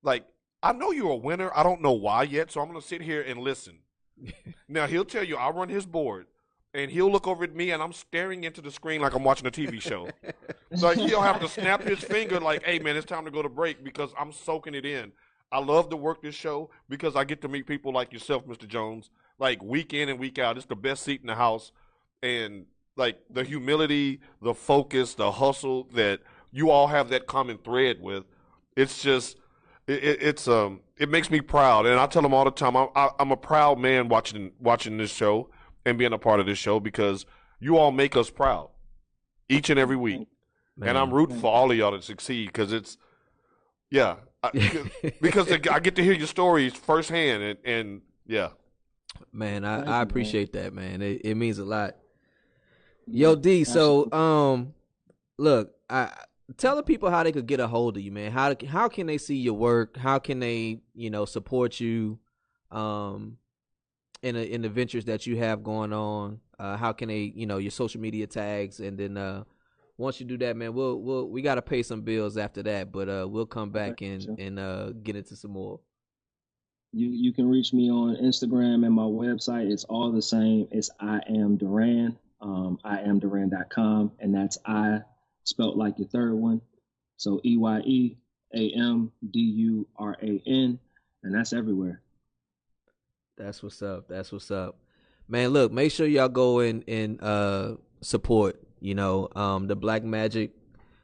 like I know you're a winner. I don't know why yet, so I'm gonna sit here and listen. now he'll tell you I run his board, and he'll look over at me, and I'm staring into the screen like I'm watching a TV show. so he'll have to snap his finger like, "Hey man, it's time to go to break," because I'm soaking it in. I love to work this show because I get to meet people like yourself, Mr. Jones, like week in and week out. It's the best seat in the house, and like the humility, the focus, the hustle that you all have that common thread with. It's just, it, it, it's um, it makes me proud, and I tell them all the time, I'm I, I'm a proud man watching watching this show and being a part of this show because you all make us proud each and every week, and I'm rooting for all of y'all to succeed because it's, yeah, I, because I get to hear your stories firsthand, and, and yeah, Man, I, I appreciate that, man. It, it means a lot. Yo, D. So, um, look, I tell the people how they could get a hold of you, man. How how can they see your work? How can they, you know, support you, um, in a, in the ventures that you have going on? Uh, how can they, you know, your social media tags, and then uh, once you do that, man, we'll we'll we gotta pay some bills after that, but uh, we'll come back and sure. and uh get into some more. You you can reach me on Instagram and my website. It's all the same. It's I am Duran. Um, I am Duran.com, and that's I spelt like your third one. So E Y E A M D U R A N, and that's everywhere. That's what's up. That's what's up. Man, look, make sure y'all go in and uh support, you know, um the Black Magic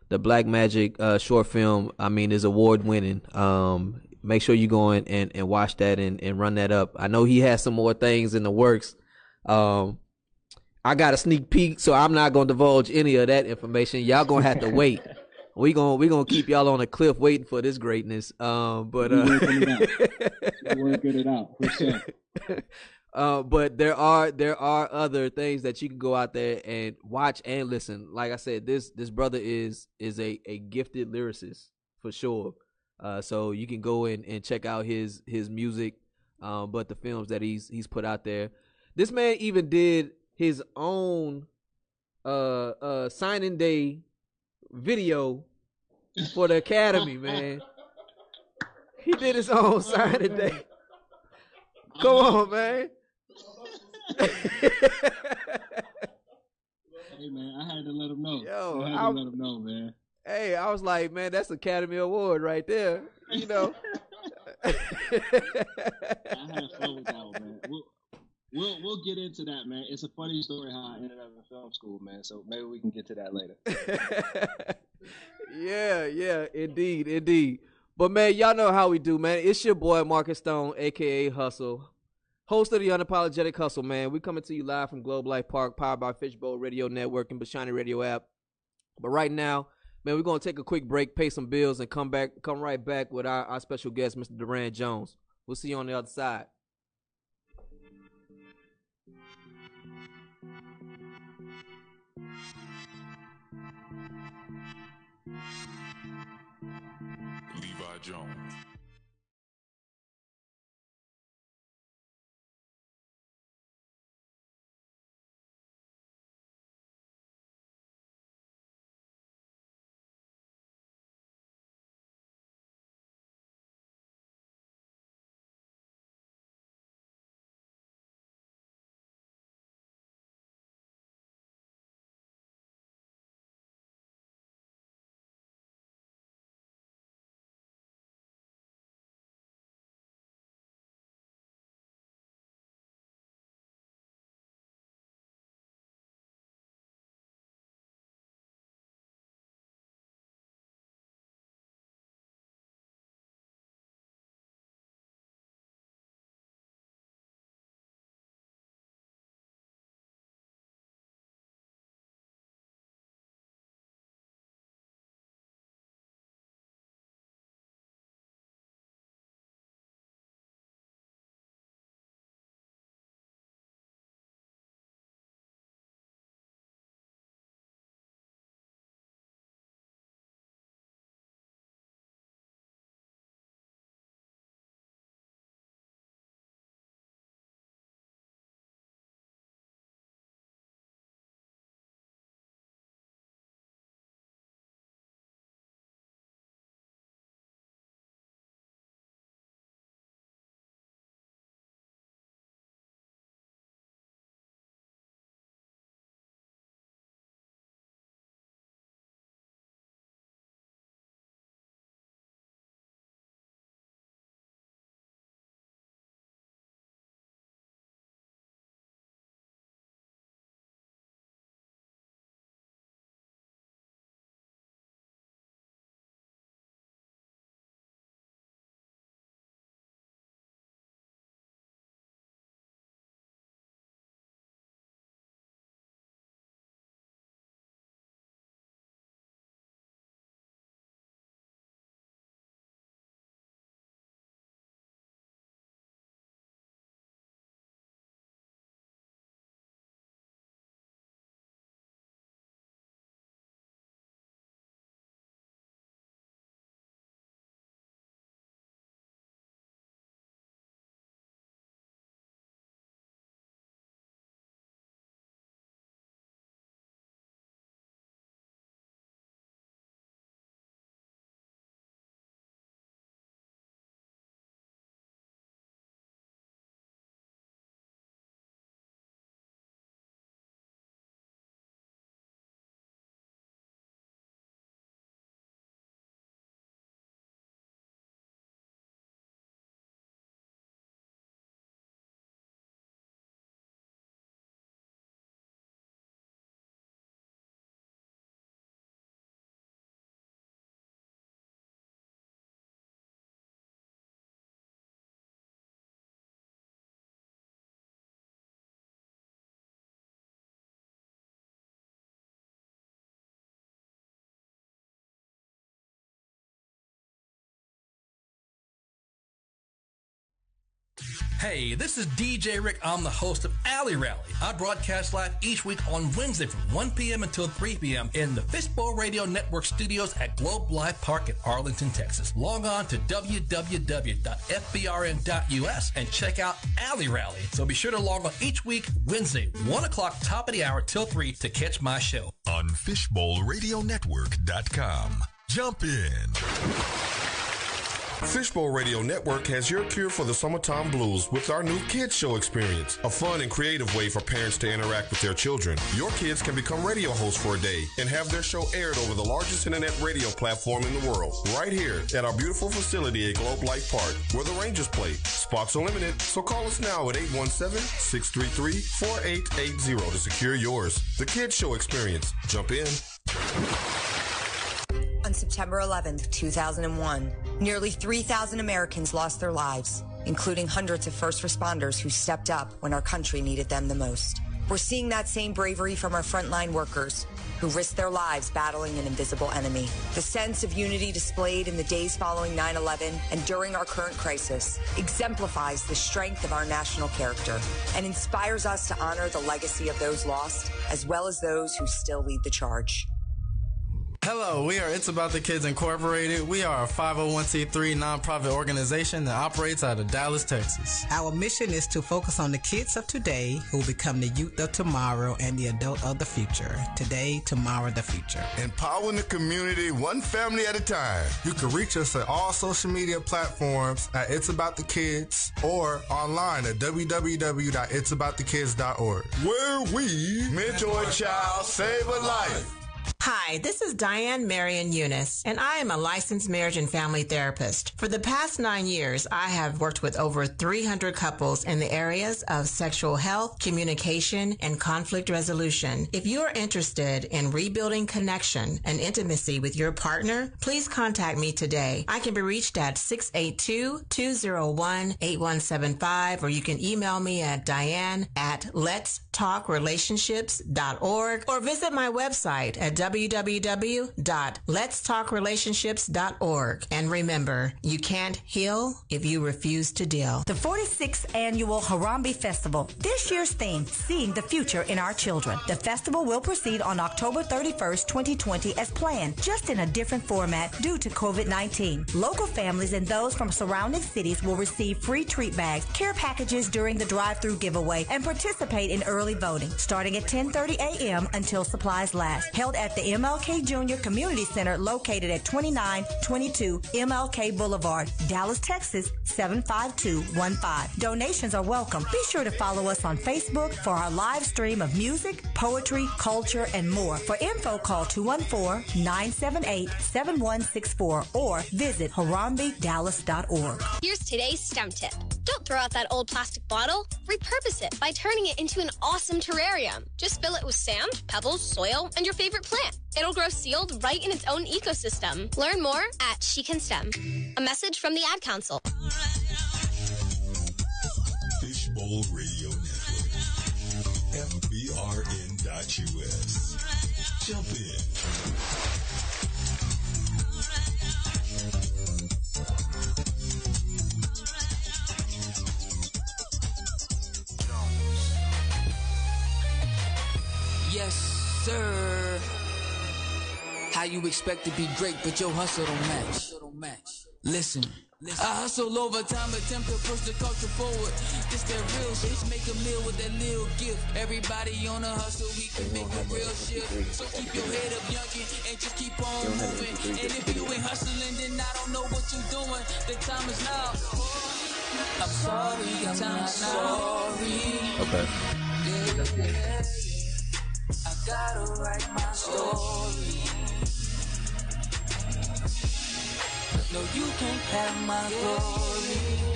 the Black Magic uh short film, I mean, is award winning. Um make sure you go in and, and watch that and, and run that up. I know he has some more things in the works. Um I got a sneak peek, so I'm not gonna divulge any of that information. Y'all gonna have to wait. We gonna we gonna keep y'all on a cliff waiting for this greatness. Um, but uh, working We're working it out for sure. uh, but there are there are other things that you can go out there and watch and listen. Like I said, this this brother is is a, a gifted lyricist for sure. Uh, so you can go in and check out his his music, um, but the films that he's he's put out there. This man even did his own uh uh signing day video for the academy, man. He did his own signing day. Come on, man. Hey man, I had to let him know. Yo, I had to I'm- let him know, man. hey, I was like, man, that's Academy Award right there. You know. I had fun with that one, man. We'll, we'll get into that, man. It's a funny story how I ended up in film school, man. So maybe we can get to that later. yeah, yeah, indeed, indeed. But man, y'all know how we do, man. It's your boy Marcus Stone, aka Hustle, host of the Unapologetic Hustle, man. We coming to you live from Globe Life Park, powered by Fishbowl Radio Network and Bashani Radio app. But right now, man, we're gonna take a quick break, pay some bills, and come back, come right back with our, our special guest, Mr. Duran Jones. We'll see you on the other side. Jones. Hey, this is DJ Rick. I'm the host of Alley Rally. I broadcast live each week on Wednesday from 1 p.m. until 3 p.m. in the Fishbowl Radio Network studios at Globe Life Park in Arlington, Texas. Log on to www.fbrn.us and check out Alley Rally. So be sure to log on each week, Wednesday, 1 o'clock, top of the hour till 3 to catch my show. On FishbowlRadioNetwork.com. Jump in. Fishbowl Radio Network has your cure for the summertime blues with our new Kids Show experience, a fun and creative way for parents to interact with their children. Your kids can become radio hosts for a day and have their show aired over the largest internet radio platform in the world, right here at our beautiful facility at Globe Life Park, where the Rangers play. Spots are limited, so call us now at 817-633-4880 to secure yours. The Kids Show experience. Jump in. On September 11th, 2001, nearly 3,000 Americans lost their lives, including hundreds of first responders who stepped up when our country needed them the most. We're seeing that same bravery from our frontline workers who risked their lives battling an invisible enemy. The sense of unity displayed in the days following 9 11 and during our current crisis exemplifies the strength of our national character and inspires us to honor the legacy of those lost as well as those who still lead the charge. Hello, we are It's About the Kids Incorporated. We are a 501c3 nonprofit organization that operates out of Dallas, Texas. Our mission is to focus on the kids of today who will become the youth of tomorrow and the adult of the future. Today, tomorrow, the future. Empowering the community one family at a time. You can reach us at all social media platforms at It's About the Kids or online at www.itsaboutthekids.org. Where we mentor a child, save a life. Hi, this is Diane Marion Eunice, and I am a licensed marriage and family therapist. For the past nine years, I have worked with over 300 couples in the areas of sexual health, communication, and conflict resolution. If you are interested in rebuilding connection and intimacy with your partner, please contact me today. I can be reached at 682-201-8175, or you can email me at diane at letstalkrelationships.org or visit my website at www.letstalkrelationships.org. And remember, you can't heal if you refuse to deal. The 46th annual Harambe Festival. This year's theme, Seeing the Future in Our Children. The festival will proceed on October 31st, 2020 as planned, just in a different format due to COVID-19. Local families and those from surrounding cities will receive free treat bags, care packages during the drive-through giveaway, and participate in early voting, starting at 10:30 a.m. until supplies last. Held at the MLK Junior Community Center located at 2922 MLK Boulevard, Dallas, Texas 75215. Donations are welcome. Be sure to follow us on Facebook for our live stream of music, poetry, culture, and more. For info, call 214-978-7164 or visit harambedallas.org. Here's today's STEM tip. Don't throw out that old plastic bottle. Repurpose it by turning it into an awesome terrarium. Just fill it with sand, pebbles, soil, and your favorite plant. It'll grow sealed right in its own ecosystem. Learn more at She Can STEM. A message from the Ad Council. Fishbowl Radio Network. FBRN.US. Jump in. Yes, sir. How you expect to be great, but your hustle don't match. Listen. I hustle overtime, attempt to push the culture forward. This that real shit. Make a meal with that little gift. Everybody on a hustle, we can make a real shift. So keep your head up, youngin', and just keep on moving. And if you ain't hustling, then I don't know what you're doing. The time is now. I'm sorry, I'm not sorry. Okay. Yeah, yeah. I gotta write my story. No, you can't have my glory.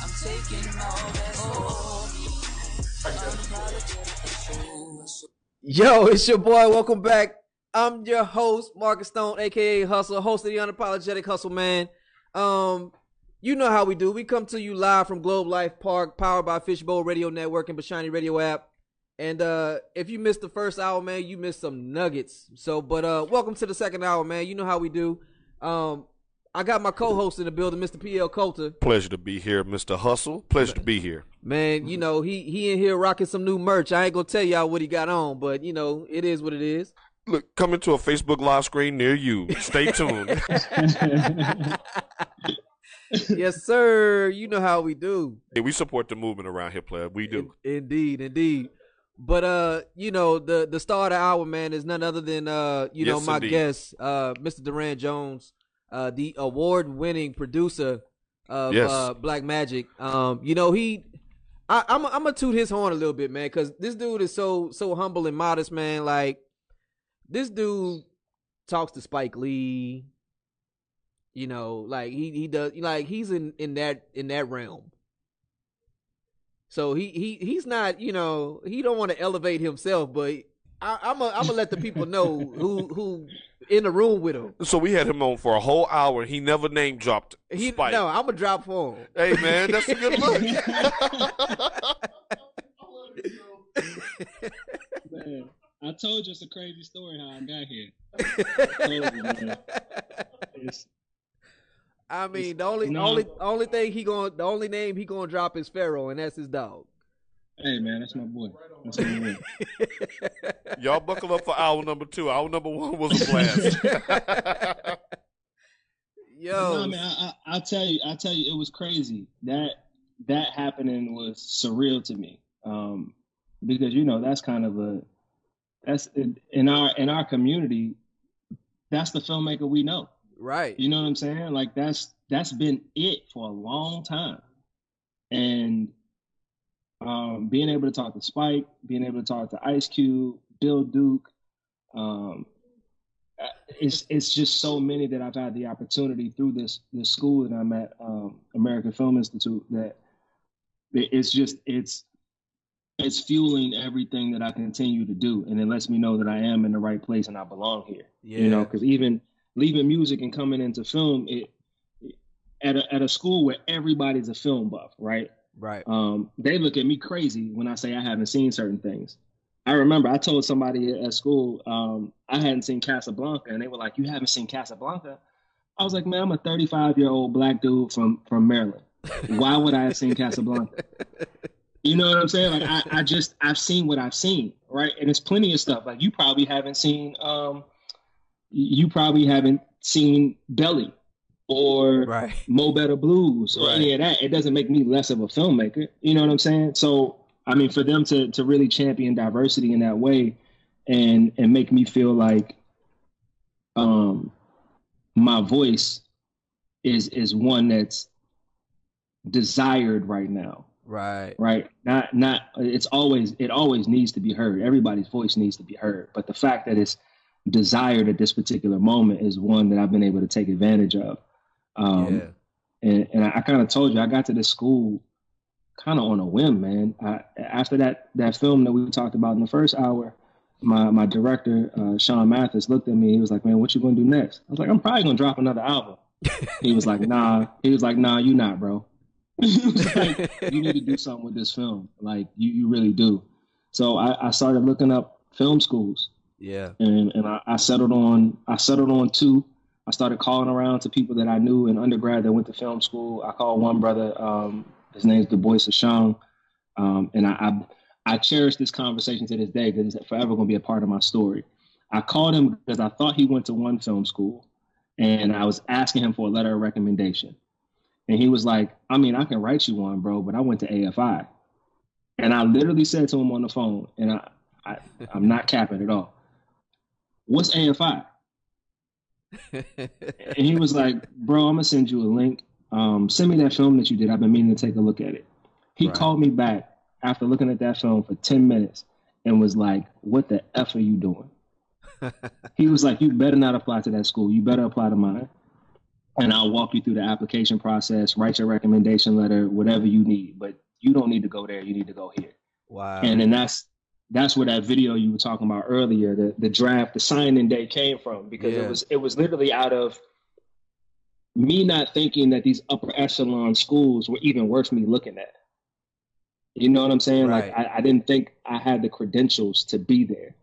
I'm taking all Yo, it's your boy. Welcome back. I'm your host, Marcus Stone, aka Hustle, host of the Unapologetic Hustle Man. Um, you know how we do. We come to you live from Globe Life Park, powered by Fishbowl Radio Network and Bashani Radio app. And uh if you missed the first hour, man, you missed some nuggets. So, but uh welcome to the second hour, man. You know how we do. Um I got my co-host in the building, Mr. PL Coulter. Pleasure to be here, Mr. Hustle. Pleasure to be here. Man, you know he he in here rocking some new merch. I ain't gonna tell y'all what he got on, but you know it is what it is. Look, coming to a Facebook live screen near you. Stay tuned. yes, sir. You know how we do. Hey, we support the movement around here, player. We do. Indeed, indeed. But uh, you know, the the star of the hour, man, is none other than uh, you know, my indeed. guest, uh, Mr. Duran Jones, uh, the award winning producer of Yes. uh, Black Magic. Um, you know, he I, I'm I'm gonna toot his horn a little bit, man, because this dude is so so humble and modest, man. Like this dude talks to Spike Lee. You know, like he he does like he's in in that in that realm. So he he he's not you know he don't want to elevate himself, but I, I'm a, I'm gonna let the people know who who in the room with him. So we had him on for a whole hour. He never name dropped He Spike. no, I'm gonna drop for him. Hey man, that's a good look. Man, I told you it's a crazy story how I got here. I told you, man. It's- I mean, the only No. only only thing he going the only name he gonna drop is Pharaoh, and that's his dog. hey man, that's my boy. That's my boy. Y'all buckle up for hour number two. Hour number one was a blast. Yo, No, man, I, I, I'll tell you, I'll tell you, it was crazy. That that happening was surreal to me, um, because you know that's kind of a that's in, in our in our community. That's the filmmaker we know. Right? You know what I'm saying? Like that's that's been it for a long time. And um, being able to talk to Spike, being able to talk to Ice Cube, Bill Duke, um, it's it's just so many that I've had the opportunity through this this school that I'm at, um, American Film Institute, that it's just it's it's fueling everything that I continue to do, and it lets me know that I am in the right place and I belong here. You know, because even leaving music and coming into film, it at a at a school where everybody's a film buff, right? Right. Um, they look at me crazy when I say I haven't seen certain things. I remember I told somebody at school um, I hadn't seen Casablanca, and they were like, "You haven't seen Casablanca?" I was like, "Man, I'm a 35 year old black dude from from Maryland. Why would I have seen Casablanca?" You know what I'm saying? Like I, I just I've seen what I've seen, right? And it's plenty of stuff. Like you probably haven't seen um you probably haven't seen Belly or Right. Mo Better Blues or Right. any of that. It doesn't make me less of a filmmaker. You know what I'm saying? So I mean for them to to really champion diversity in that way and and make me feel like um my voice is is one that's desired right now Right. right not not it's always it always needs to be heard everybody's voice needs to be heard but the fact that it's desired at this particular moment is one that i've been able to take advantage of um Yeah. and, and i, I kind of told you i got to this school kind of on a whim man I, after that that film that we talked about in the first hour my my director uh, sean mathis looked at me he was like man what you gonna do next i was like i'm probably gonna drop another album he was like nah he was like nah you not bro like, you need to do something with this film. Like you, you really do. So I, I started looking up film schools Yeah. and, and I, I settled on I settled on two. I started calling around to people that I knew in undergrad that went to film school. I called one brother, um, his name's Du Bois Ashang. Um, and I, I I cherish this conversation to this day because it's forever gonna be a part of my story. I called him because I thought he went to one film school and I was asking him for a letter of recommendation. And he was like, I mean, I can write you one, bro, but I went to AFI. And I literally said to him on the phone, and I, I I'm not capping at all. What's AFI? And he was like, Bro, I'm gonna send you a link. Um, send me that film that you did. I've been meaning to take a look at it. He Right. called me back after looking at that film for 10 minutes and was like, What the F are you doing? he was like, You better not apply to that school. You better apply to mine. And I'll walk you through the application process, write your recommendation letter, whatever you need. But you don't need to go there. You need to go here. Wow. And then that's that's where that video you were talking about earlier, the the draft, the signing day came from because Yeah. it was it was literally out of me not thinking that these upper echelon schools were even worth me looking at. You know what I'm saying? Like I, I didn't think I had the credentials to be there.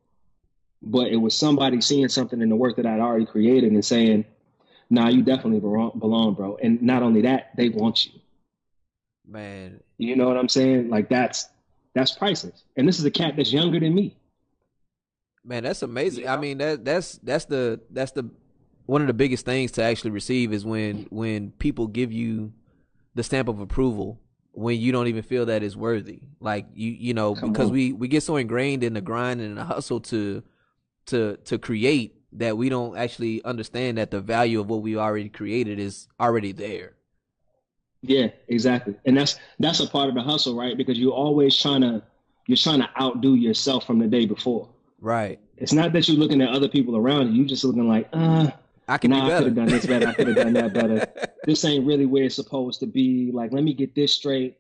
But it was somebody seeing something in the work that I'd already created and saying, nah, you definitely belong, bro. And not only that, they want you. Man, You know what I'm saying? Like that's that's priceless. And this is a cat that's younger than me. Man, that's amazing. I mean, that that's that's the that's the one of the biggest things to actually receive is when when people give you the stamp of approval when you don't even feel that it's worthy. Like you you know Come because on. we we get so ingrained in the grind and the hustle to to to create that we don't actually understand that the value of what we already created is already there. Yeah, exactly. And that's that's a part of the hustle, right? Because you're always trying to you're trying to outdo yourself from the day before. Right. It's not that you're looking at other people around you. You're just looking like, uh, I can nah, do I could have done this better. I could have done that better. this ain't really where it's supposed to be. Like, let me get this straight.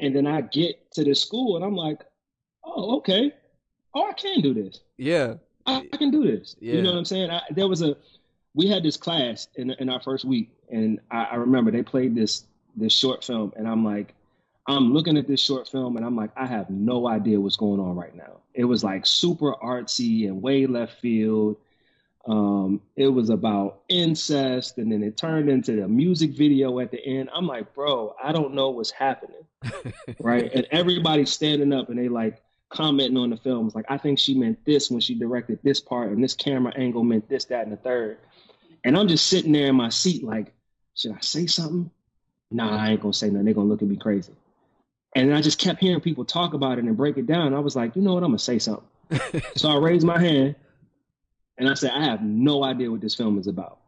And then I get to the school and I'm like, oh, okay. Oh, I can do this. Yeah. I, I can do this. Yeah. You know what I'm saying? I, there was a, we had this class in in our first week, and I, I remember they played this this short film, and I'm like, I'm looking at this short film, and I'm like, I have no idea what's going on right now. It was like super artsy and way left field. Um, it was about incest, and then it turned into the music video at the end. I'm like, bro, I don't know what's happening, right? And everybody's standing up, and they like commenting on the films. Like, I think she meant this when she directed this part, and this camera angle meant this, that, and the third. And I'm just sitting there in my seat, like, should I say something? Nah, I ain't gonna say nothing. They're gonna look at me crazy. And I just kept hearing people talk about it and break it down. I was like, you know what? I'm gonna say something. so I raised my hand and I said, I have no idea what this film is about.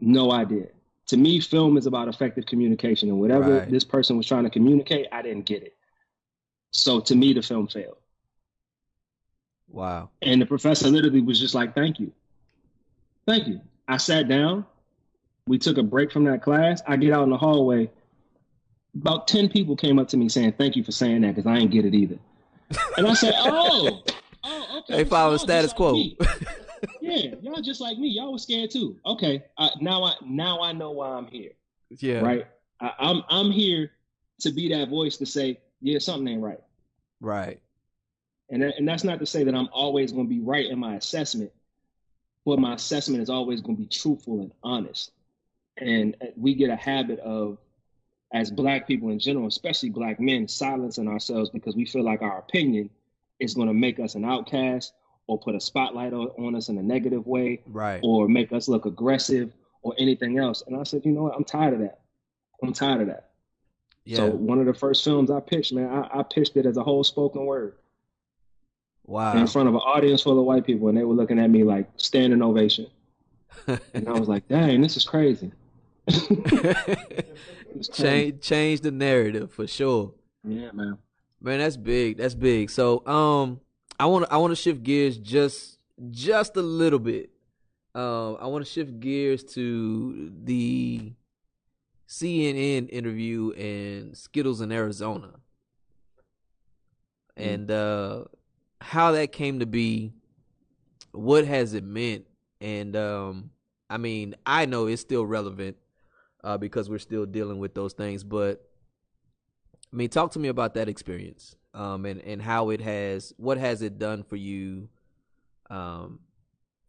No idea. To me, film is about effective communication, and whatever Right. this person was trying to communicate, I didn't get it. So to me, the film failed. Wow. And the professor literally was just like, thank you. Thank you. I sat down. We took a break from that class. I get out in the hallway. About 10 people came up to me saying, thank you for saying that because I ain't get it either. And I said, oh, oh, okay. They follow y'all status just like quo. yeah, y'all just like me. Y'all was scared too. Okay, uh, now I now I know why I'm here. Yeah. Right. I, I'm I'm here to be that voice to say, yeah, something ain't right. Right. And that, and that's not to say that I'm always going to be right in my assessment, but my assessment is always going to be truthful and honest. And we get a habit of, as black people in general, especially black men, silencing ourselves because we feel like our opinion is going to make us an outcast or put a spotlight on, on us in a negative way Right. or make us look aggressive or anything else. And I said, you know what? I'm tired of that. I'm tired of that. Yeah. So one of the first films I pitched, man, I, I pitched it as a whole spoken word wow. in front of an audience full of white people, and they were looking at me like standing ovation. and I was like, dang, this is crazy. Change change the narrative for sure. Yeah, man. Man, that's big. That's big. So, um, I want to I want to shift gears just just a little bit. Um, I want to shift gears to the CNN interview and Skittles in Arizona, and uh, how that came to be. What has it meant? And um, I mean, I know it's still relevant uh, because we're still dealing with those things, but I mean, talk to me about that experience, um, and and how it has, what has it done for you, um,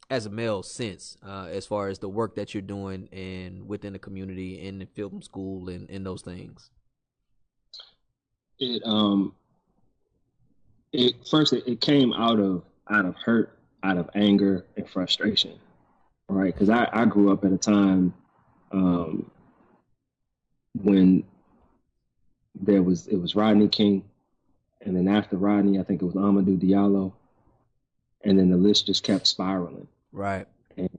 as a male since, uh, as far as the work that you're doing and within the community, in the film school, and and those things. It um, it first it, it came out of out of hurt, out of anger and frustration, right? Because I I grew up at a time, um, when there was it was Rodney King, and then after Rodney, I think it was Amadou Diallo, and then the list just kept spiraling. Right. And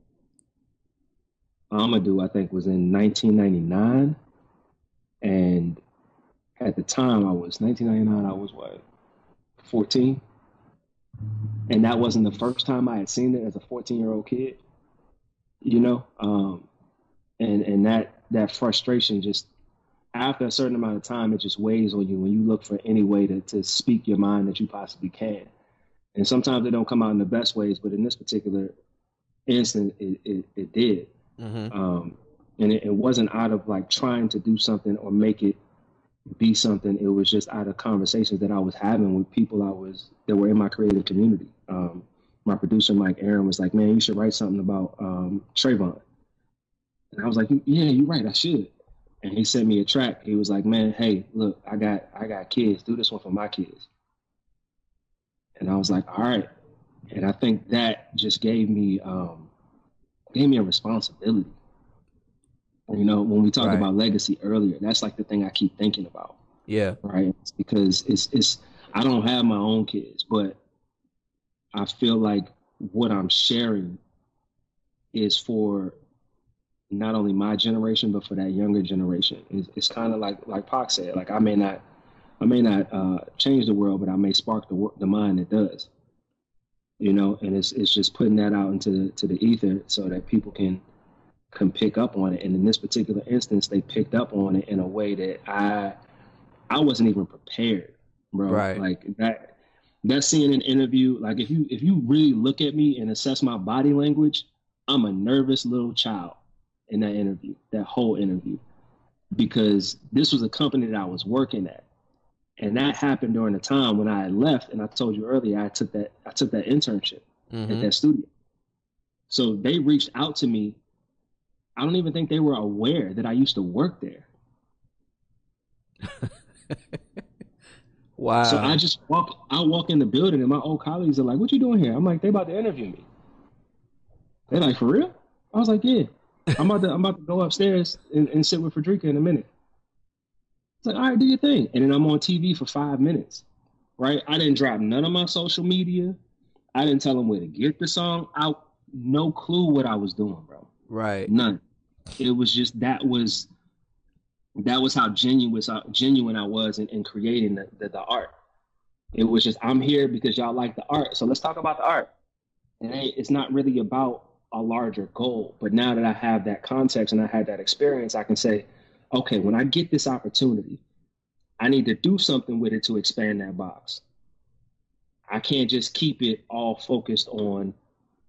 Amadou, I think, was in 1999, and at the time I was 1999. I was what 14, and that wasn't the first time I had seen it as a 14 year old kid. You know, um, and and that that frustration just after a certain amount of time, it just weighs on you when you look for any way to, to speak your mind that you possibly can. And sometimes they don't come out in the best ways, but in this particular instant, it, it, it did. Mm-hmm. Um, and it, it wasn't out of like trying to do something or make it be something. It was just out of conversations that I was having with people I was that were in my creative community. Um, my producer Mike Aaron was like, "Man, you should write something about um, Trayvon." And I was like, yeah, you're right, I should. And he sent me a track. He was like, man, hey, look, I got I got kids. Do this one for my kids. And I was like, all right. And I think that just gave me um, gave me a responsibility. You know, when we talked Right. about legacy earlier, that's like the thing I keep thinking about Yeah. right? It's because it's it's I don't have my own kids, but I feel like what I'm sharing is for not only my generation but for that younger generation. It's, it's kind of like like Pac said, like I may not I may not uh, change the world, but I may spark the the mind that does. You know, and it's it's just putting that out into the, to the ether so that people can can pick up on it. And in this particular instance, they picked up on it in a way that I I wasn't even prepared, bro. Right. Like that that CNN interview, like if you if you really look at me and assess my body language, I'm a nervous little child in that interview, that whole interview. Because this was a company that I was working at. And that happened during the time when I had left and I told you earlier I took that I took that internship at Mhm. that studio. So they reached out to me. I don't even think they were aware that I used to work there. Wow. So I just walk, I walk in the building, and my old colleagues are like, "What you doing here?" I'm like, "They about to interview me." They're like, "For real?" I was like, "Yeah." I'm about to, I'm about to go upstairs and, and sit with Fredricka in a minute. It's like, all right, do your thing, and then I'm on TV for five minutes, right? I didn't drop none of my social media. I didn't tell them where to get the song. I no clue what I was doing, bro. right. None. It was just that was that was how genuine uh, genuine I was in, in creating the, the, the art. It was just I'm here because y'all like the art, so let's talk about the art. And it- it's not really about a larger goal, but now that I have that context and I had that experience, I can say, okay, when I get this opportunity, I need to do something with it to expand that box. I can't just keep it all focused on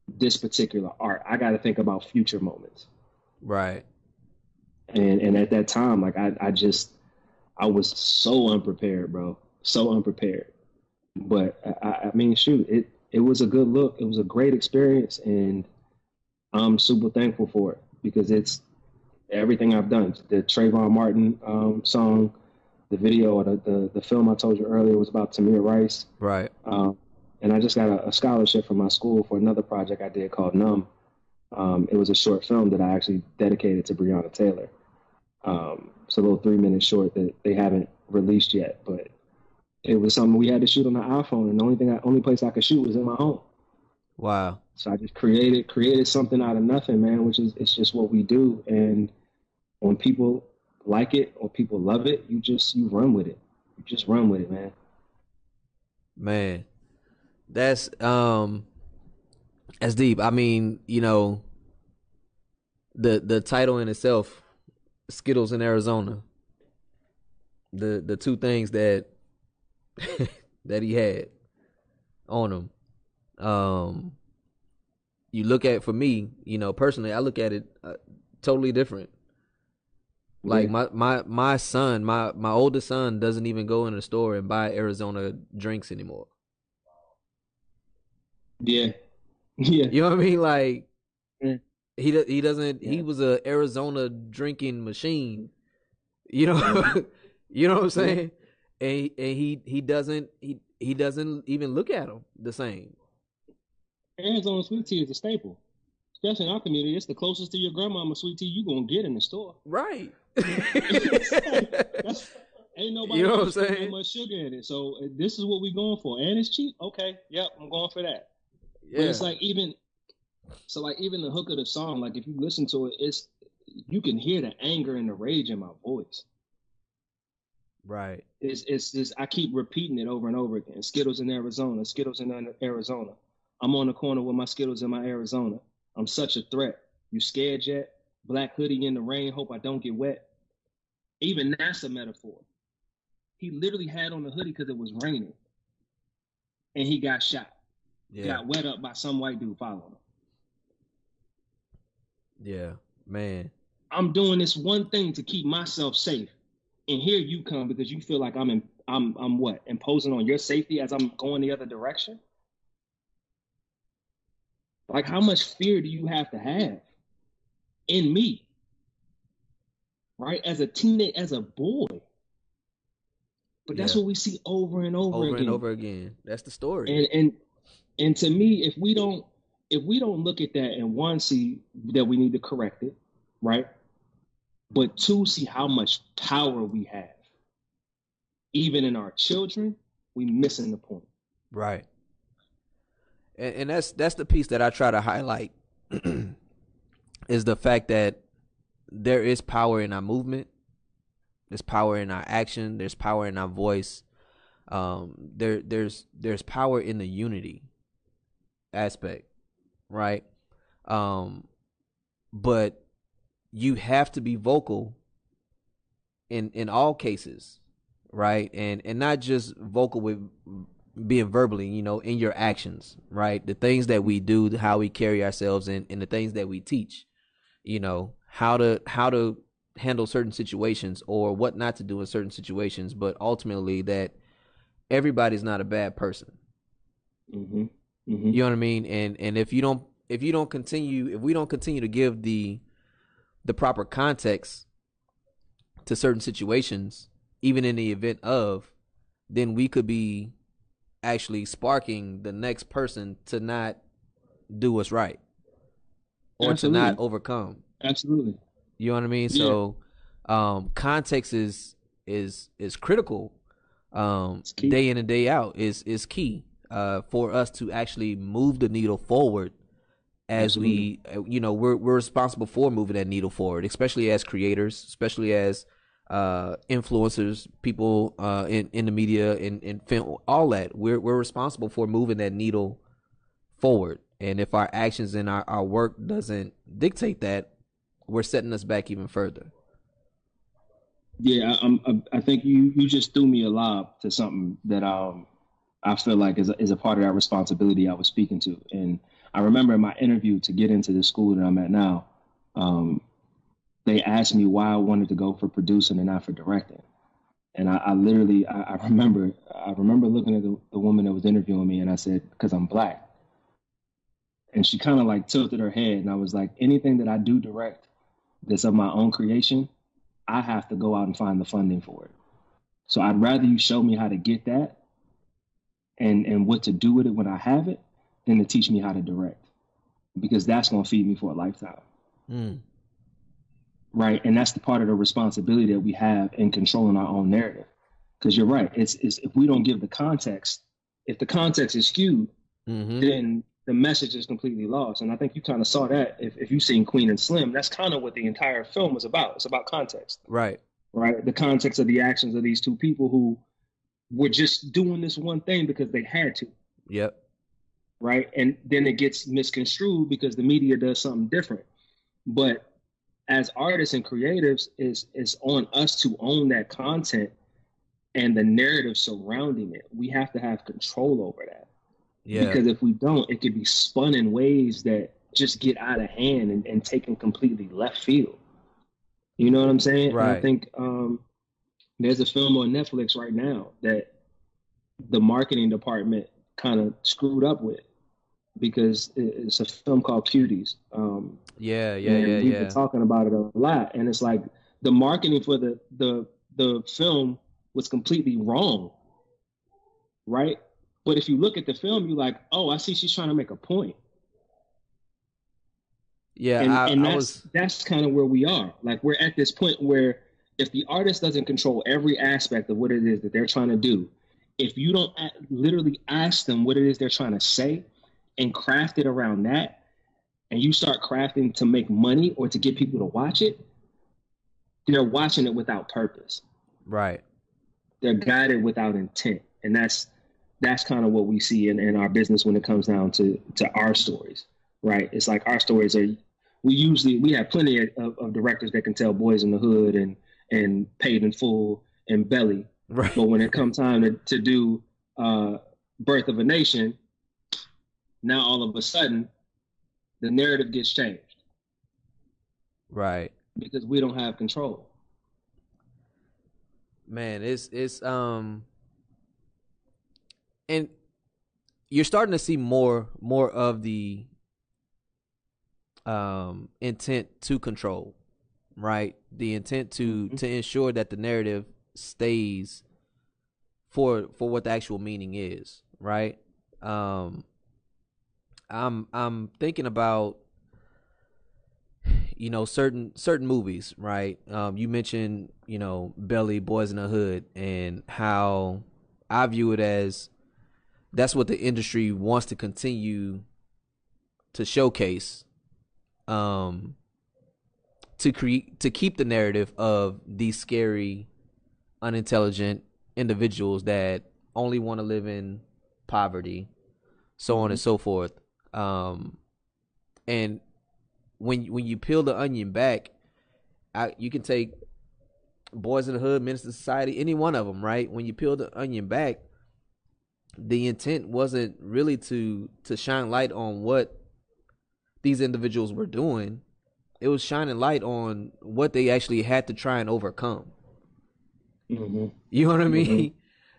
this particular art. I got to think about future moments Right. and and at that time like i i just i was so unprepared bro so unprepared but i i mean shoot it it was a good look it was a great experience and i'm super thankful for it because it's everything i've done the Trayvon martin um, song the video or the, the the film i told you earlier was about tamir rice Right. um, and I just got a, a scholarship from my school for another project I did called Numb. Um, it was a short film that I actually dedicated to Breonna Taylor. Um, it's a little three minute short that they haven't released yet, but it was something we had to shoot on the iPhone, and the only thing, I, only place I could shoot was in my home. Wow. So I just created created something out of nothing, man. Which is it's just what we do, and when people like it or people love it, you just you run with it. You just run with it, man. Man, that's um, that's deep. I mean, you know, the the title in itself, Skittles in Arizona. The the two things that that he had on him. Um, you look at for me, you know, personally, I look at it uh, totally different. Like Yeah. my my my son, my my oldest son doesn't even go in the store and buy Arizona drinks anymore. Yeah, yeah. You know what I mean? Like Mm. he he doesn't. He was a Arizona drinking machine. You know, you know what I'm saying? And he, and he he doesn't he he doesn't even look at them the same. Arizona sweet tea is a staple, especially in our community. It's the closest to your grandmama sweet tea you're gonna get in the store. Right. That's, ain't nobody You know what I'm saying? much sugar in it. So uh, this is what we're going for, and it's cheap. Okay, yep, I'm going for that. But Yeah. it's like even so, like even the hook of the song, like if you listen to it, it's you can hear the anger and the rage in my voice. Right. It's it's just I keep repeating it over and over again. Skittles in Arizona, Skittles in Arizona. I'm on the corner with my Skittles in my Arizona. I'm such a threat. You scared yet? Black hoodie in the rain. Hope I don't get wet. Even that's a metaphor. He literally had on the hoodie because it was raining, and he got shot. Yeah. Got wet up by some white dude following him. Yeah. Man. I'm doing this one thing to keep myself safe, and here you come because you feel like I'm in, I'm I'm what imposing on your safety as I'm going the other direction. Like how much fear do you have to have in me right? As a teenage, as a boy. But that's Yeah. what we see over and over, over again. and over again. That's the story. And and and to me, if we don't if we don't look at that and one see that we need to correct it, right? But two see how much power we have, even in our children, we missing the point. Right. And, and that's that's the piece that I try to highlight is the fact that there is power in our movement. There's power in our action. There's power in our voice. Um, there there's there's power in the unity aspect, right? Um, but you have to be vocal in in all cases, right? And and not just vocal with being verbally, you know, in your actions, right? The things that we do, how we carry ourselves, and, and the things that we teach, you know, how to how to handle certain situations or what not to do in certain situations, but ultimately that everybody's not a bad person. Mm-hmm. You know what I mean? And and if you don't if you don't continue if we don't continue to give the the proper context to certain situations, even in the event of, then we could be actually sparking the next person to not do what's right or Absolutely. to not overcome. Absolutely. You know what I mean? Yeah. So um context is is is critical. Um day in and day out is is key uh for us to actually move the needle forward as we uh, you know we're we're responsible for moving that needle forward, especially as creators, especially as uh influencers, people uh in in the media in in film all that. We're we're responsible for moving that needle forward. And if our actions and our, our work doesn't dictate that, we're setting us back even further. Yeah, I, I I think you you just threw me a lob to something that um I feel like is a, is a part of that responsibility I was speaking to. And I remember in my interview to get into the school that I'm at now, um, they asked me why I wanted to go for producing and not for directing. And I, I literally I, I remember I remember looking at the, the woman that was interviewing me and I said because I'm black. And she kind of like tilted her head and I was like anything that I do direct that's of my own creation, I have to go out and find the funding for it. So I'd rather you show me how to get that and and what to do with it when I have it than to teach me how to direct. Because that's gonna feed me for a lifetime. Mm. Right. And that's the part of the responsibility that we have in controlling our own narrative. Because you're right. It's, it's if we don't give the context, if the context is skewed, Mm-hmm. then the message is completely lost. And I think you kind of saw that if, if you've seen Queen and Slim, that's kind of what the entire film was about. It's about context. Right. right? The context of the actions of these two people who were just doing this one thing because they had to, Yep. right? And then it gets misconstrued because the media does something different. But as artists and creatives, is is on us to own that content and the narrative surrounding it. We have to have control over that. Yeah. Because if we don't, it could be spun in ways that just get out of hand and, and taken completely left field. You know what I'm saying? And I think um, there's a film on Netflix right now that the marketing department kind of screwed up with because it's a film called Cuties. Um, Yeah, yeah, yeah, we've yeah. been talking about it a lot, and it's like the marketing for the the the film was completely wrong, right? But if you look at the film, you're like, oh, I see she's trying to make a point. Yeah, and, I, and that's was that's kind of where we are. Like we're at this point where if the artist doesn't control every aspect of what it is that they're trying to do, if you don't literally ask them what it is they're trying to say and craft it around that, and you start crafting to make money or to get people to watch it, they're watching it without purpose. right. They're guided without intent, and that's that's kind of what we see in, in our business when it comes down to to our stories, right? It's like our stories are. We usually we have plenty of, of directors that can tell Boyz n the Hood and and Paid in Full and Belly, right? But when it comes time to, to do uh, Birth of a Nation, now all of a sudden the narrative gets changed Right. because we don't have control. Man, it's it's um and you're starting to see more more of the um intent to control right? The intent to Mm-hmm. to ensure that the narrative stays for for what the actual meaning is, right? Um I'm I'm thinking about you know certain certain movies, right? Um you mentioned, you know, Belly Boyz n the Hood and how I view it as that's what the industry wants to continue to showcase um to create to keep the narrative of these scary unintelligent individuals that only want to live in poverty so on and so forth um and when when you peel the onion back I, you can take Boyz n the Hood minister society any one of them right? When you peel the onion back the intent wasn't really to to shine light on what these individuals were doing. It was shining light on what they actually had to try and overcome. Mm-hmm. you know what i mean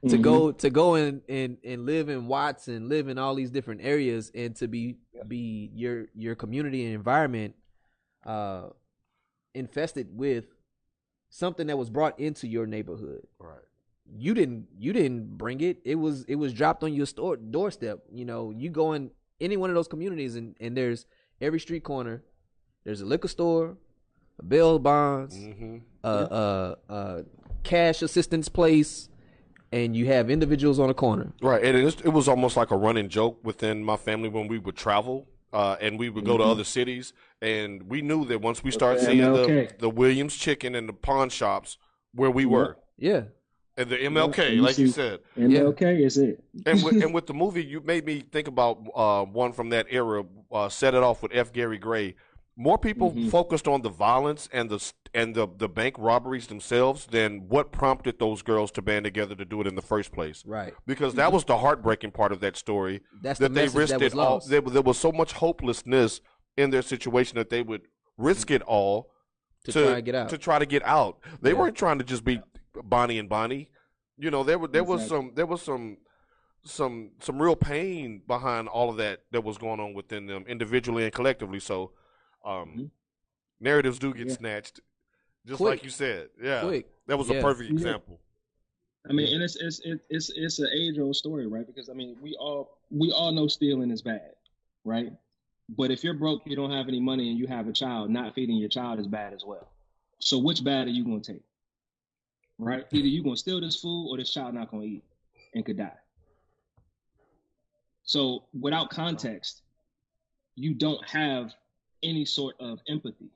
to Mhm. go to go and, and and live in watts and live in all these different areas and to be be your your community and environment uh infested with something that was brought into your neighborhood Right. you didn't you didn't bring it it was it was dropped on your store doorstep you know you go in any one of those communities and and there's every street corner there's a liquor store a bail bonds Mm-hmm. a, a, a cash assistance place and you have individuals on a corner Right, and it, is, it was almost like a running joke within my family when we would travel, uh, and we would go to Mhm. other cities, and we knew that once we started Okay, seeing the, the Williams Chicken and the pawn shops where we were, yeah and the MLK, and like you said, MLK is it. and with, and with the movie, you made me think about uh, one from that era. Uh, set it off with F. Gary Gray. More people Mhm. focused on the violence and the and the the bank robberies themselves than what prompted those girls to band together to do it in the first place. Right. Because that was the heartbreaking part of that story. That's that the they risked that it all. There, was so much hopelessness in their situation that they would risk it all To try and get out. To try to get out. They Yeah. weren't trying to just be Bonnie and Bonnie. You know, there were there was some there was some some some real pain behind all of that that was going on within them individually and collectively. So um narratives do get Mm-hmm. Yeah. snatched. Just Quick. like you said. Yeah. Quick. That was Yeah. a perfect example. I mean, and it's it's it- it's it's an age old story, right? Because I mean, we all we all know stealing is bad, right? But if you're broke, you don't have any money, and you have a child, not feeding your child is bad as well. So which bad are you going to take? Right? Either you're going to steal this food, or this child not going to eat and could die. So without context, you don't have any sort of empathy,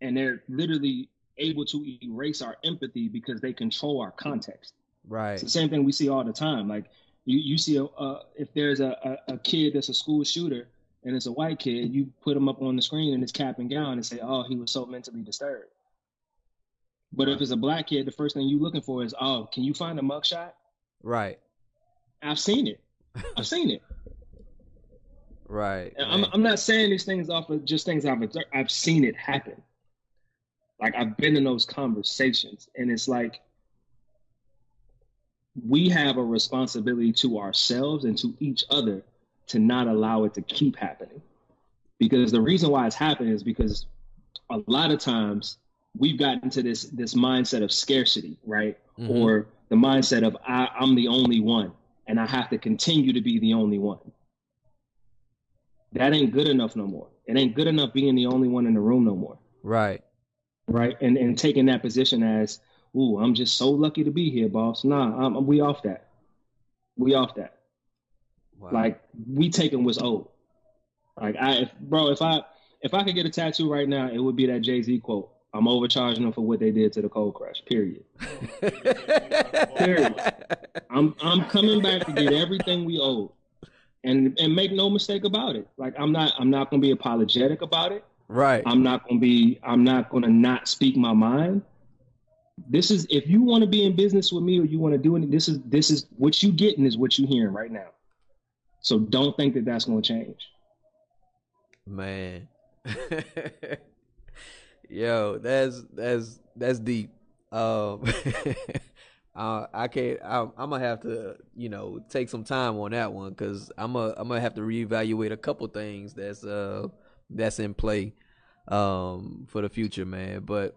and they're literally able to erase our empathy because they control our context. right It's the same thing we see all the time. Like you, you see a, uh, if there's a, a, a kid that's a school shooter and it's a white kid, you put him up on the screen and it's cap and gown and say, oh, he was so mentally disturbed. But if it's a black kid, the first thing you're looking for is, oh, can you find a mugshot? right I've seen it. I've seen it. Right I'm, I'm not saying these things off of just things I've observed. I've seen it happen. Like I've been in those conversations, and it's like we have a responsibility to ourselves and to each other to not allow it to keep happening. Because the reason why it's happening is because a lot of times we've gotten to this this mindset of scarcity, right? Mhm. Or the mindset of I, I'm the only one, and I have to continue to be the only one that ain't good enough no more. It ain't good enough being the only one in the room no more. right Right. And and taking that position as, ooh, I'm just so lucky to be here, boss. Nah, I'm, we off that. We off that. wow. Like we taking what's owed. Like I if, bro, if I if I could get a tattoo right now, it would be that Jay-Z quote. I'm overcharging them for what they did to the Cold Crush. Period. Period. I'm I'm coming back to get everything we owe. And and make no mistake about it. Like I'm not I'm not gonna be apologetic about it. right I'm not gonna be I'm not gonna not speak my mind. This is if you want to be in business with me or you want to do it, this is this is what you getting is what you hearing right now. So don't think that that's gonna change. Man. Yo, that's that's that's deep. Um uh, I can't I'm, I'm gonna have to, you know, take some time on that one cuz I'm a, I'm gonna have to reevaluate a couple things that's uh that's in play. um, for the future, man. But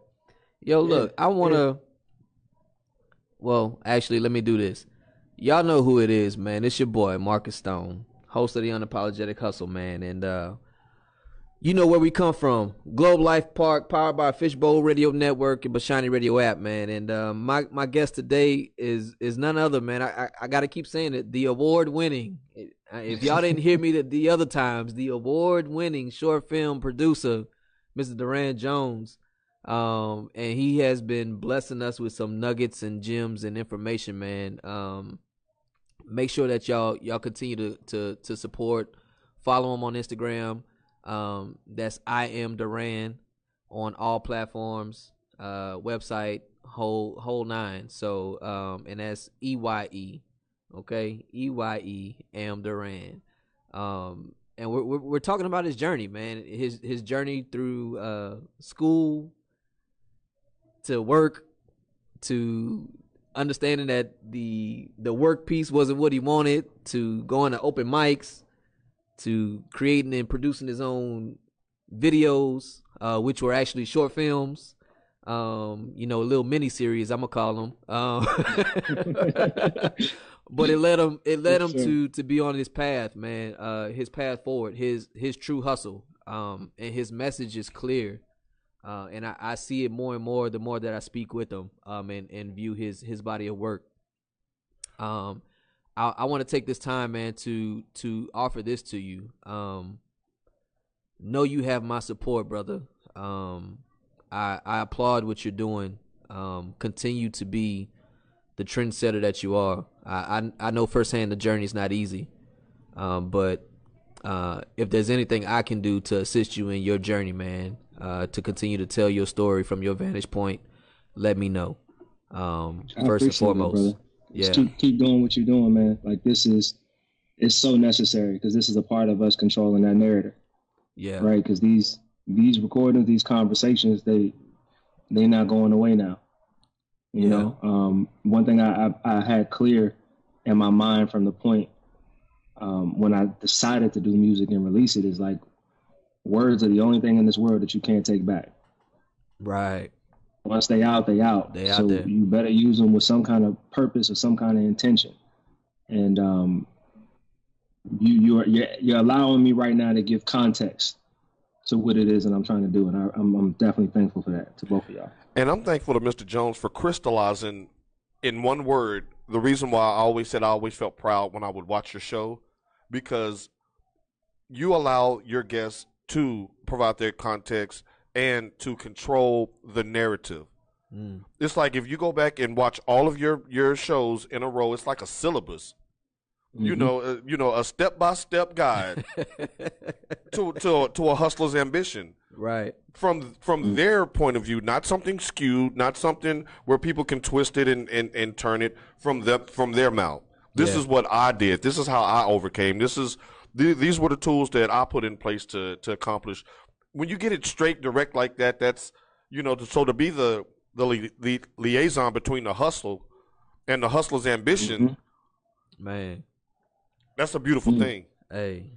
yo, look, I want to. Well, actually, let me do this. Y'all know who it is, man. It's your boy Marcus Stone, host of the Unapologetic Hustle, man, and uh, you know where we come from. Globe Life Park, powered by Fishbowl Radio Network and Bashani Radio app, man. And uh, my my guest today is is none other, man. I I, I got to keep saying it. The award winning. If y'all didn't hear me the, the other times, the award winning short film producer, Mr. Duran Jones. Um, and he has been blessing us with some nuggets and gems and information, man. Um, make sure that y'all y'all continue to to to support. Follow him on Instagram. Um, that's I am Duran on all platforms. Uh, website whole whole nine. So um, and that's E Y E. Okay, E Y E am Duran. Um, and we're, we're we're talking about his journey, man. His his journey through uh school to work to understanding that the the work piece wasn't what he wanted to going to open mics to creating and producing his own videos uh, which were actually short films. Um, you know a little mini series i'm gonna call them um, but it led him it led him to to be on his path man uh, his path forward his his true hustle um, and his message is clear uh, and I, I, see it more and more the more that I speak with him um, and, and view his his body of work. Um, I, I want to take this time, man, to to offer this to you. Um, know you have my support, brother. Um, I I applaud what you're doing. Um, continue to be the trendsetter that you are. I I, I know firsthand the journey is not easy, um, but uh, if there's anything I can do to assist you in your journey, man, uh, to continue to tell your story from your vantage point, let me know. Um, first and foremost, it, yeah, Just keep keep doing what you're doing, man. Like this is it's so necessary because this is a part of us controlling that narrative. Yeah, right. Because these these recordings, these conversations, they they're not going away now. You yeah. know, um, one thing I, I, I had clear in my mind from the point um, when I decided to do music and release it is like words are the only thing in this world that you can't take back. Right. Once they out, they out. They so out there. you better use them with some kind of purpose or some kind of intention. And um, you you're, you're you're allowing me right now to give context to what it is that I'm trying to do, and I, I'm I'm definitely thankful for that to both of y'all. And I'm thankful to Mr. Jones for crystallizing in one word the reason why I always said I always felt proud when I would watch your show because you allow your guests to provide their context and to control the narrative. Mm. It's like if you go back and watch all of your your shows in a row, it's like a syllabus. Mm-hmm. You know, uh, you know, a step by step guide to to to a hustler's ambition. Right. From from mm their point of view, not something skewed, not something where people can twist it and, and, and turn it from the from their mouth. This yeah. is what I did. This is how I overcame. This is these were the tools that I put in place to to accomplish. When you get it straight, direct like that, that's you know, so to be the the, li- the liaison between the hustle and the hustler's ambition, mm-hmm. man, that's a beautiful mm-hmm. thing. Hey,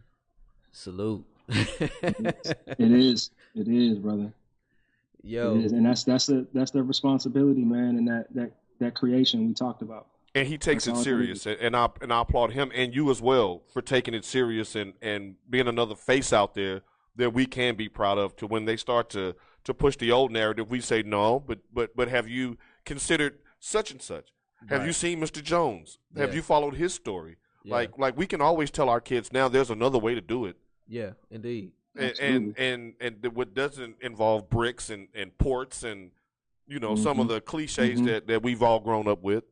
salute. it is. It is, brother. Yo, and that's that's the that's the responsibility, man, and that that that creation we talked about and he takes That's it serious, and I and I applaud him and you as well for taking it serious and and being another face out there that we can be proud of. To when they start to to push the old narrative, we say no, but but but have you considered such and such? Have right. you seen Mr. Jones? Yeah. Have you followed his story? Yeah. Like like we can always tell our kids now. There's another way to do it. Yeah, indeed. And and, and and what doesn't involve bricks and and ports and you know mm-hmm. some of mm-hmm. the cliches mm-hmm. that that we've all grown up with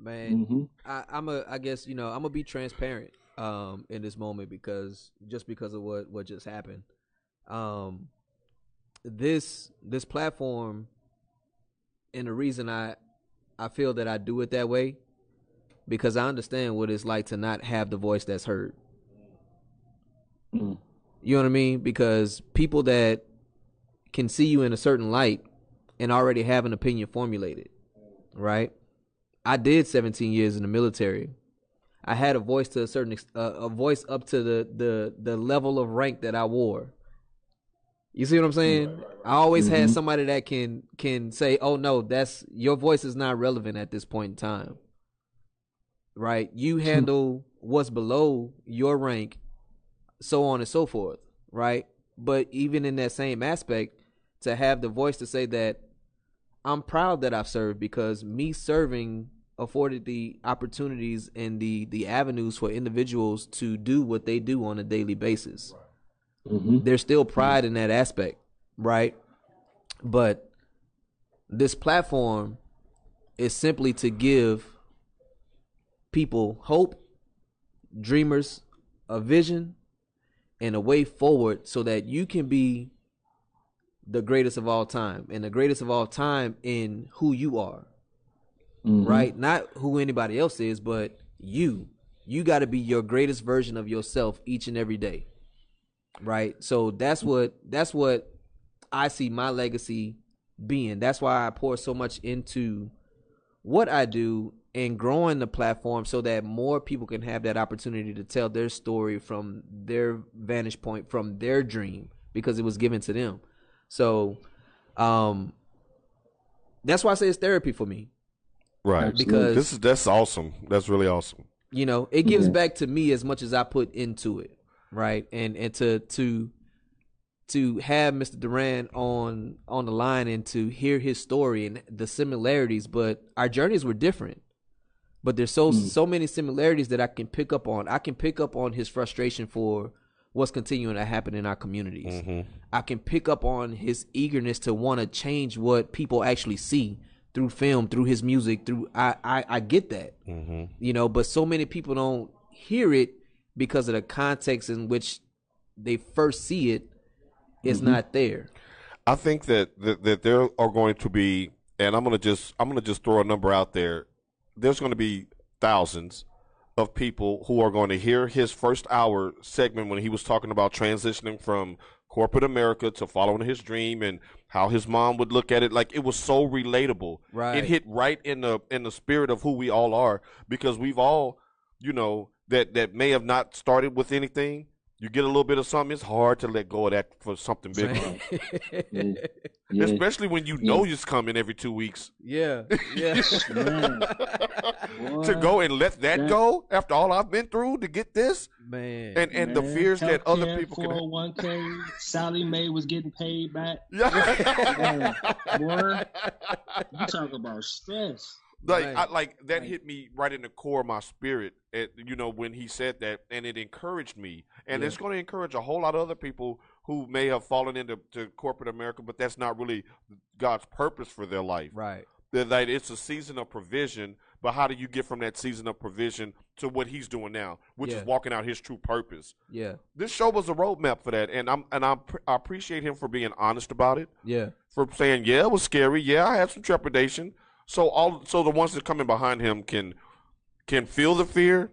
man. Mm-hmm. I, I'm a. I guess you know I'm gonna be transparent um, in this moment because just because of what what just happened. Um, this this platform, and the reason I I feel that I do it that way because I understand what it's like to not have the voice that's heard. Mm. You know what I mean? Because people that can see you in a certain light and already have an opinion formulated, right? I did 17 years in the military. I had a voice to a certain uh, a voice up to the the the level of rank that I wore. You see what I'm saying? I always Mm-hmm. had somebody that can can say, "Oh no, that's your voice is not relevant at this point in time." Right? You handle what's below your rank, so on and so forth, right? But even in that same aspect, to have the voice to say that I'm proud that I've served because me serving afforded the opportunities and the the avenues for individuals to do what they do on a daily basis. Mm-hmm. There's still pride in that aspect, right? But this platform is simply to give people hope, dreamers a vision and a way forward so that you can be the greatest of all time and the greatest of all time in who you are mm-hmm. right? Not who anybody else is but you. You got to be your greatest version of yourself each and every day right? So that's what that's what i see my legacy being. That's why i pour so much into what i do and growing the platform so that more people can have that opportunity to tell their story from their vantage point from their dream because it was given to them. So um that's why i say it's therapy for me. Right. Because- this is that's awesome. That's really awesome. you know it gives back to me as much as i put into it right? And and to to to have mr duran on on the line and to hear his story and the similarities but our journeys were different. But there's so so many similarities that i can pick up on. I can pick up on his frustration for what's continuing to happen in our communities. I can pick up on his eagerness to want to change what people actually see through film through his music through i i, I get that. Mm-hmm. you know but so many people don't hear it because of the context in which they first see it it's mm-hmm. not there I think that, that that there are going to be, and I'm gonna just I'm gonna just throw a number out there. There's going to be thousands of people who are going to hear his first hour segment when he was talking about transitioning from corporate America to following his dream and how his mom would look at it. Like it was so relatable. Right. It hit right in the in the spirit of who we all are because we've all, you know, that that may have not started with anything. You get a little bit of something, it's hard to let go of that for something bigger. Yeah. Yeah. Especially when you know it's coming every two weeks. yeah yeah Man. to go and let that That- go after all I've been through to get this, man and and the Man, fears that other healthcare, people can. 401k, Sallie Mae was getting paid back. Yeah. Boy, you talk about stress. Like Right. I, like that hit me right in the core of my spirit. At, you know when he said that, and it encouraged me, and Yeah. it's going to encourage a whole lot of other people who may have fallen into to corporate America, but that's not really God's purpose for their life. right That like, it's a season of provision, but how do you get from that season of provision to what he's doing now, which Yeah. is walking out his true purpose? yeah This show was a roadmap for that, and I'm and I'm, I appreciate him for being honest about it. yeah for saying, yeah, it was scary. Yeah, I had some trepidation. So all so the ones that coming behind him can can feel the fear,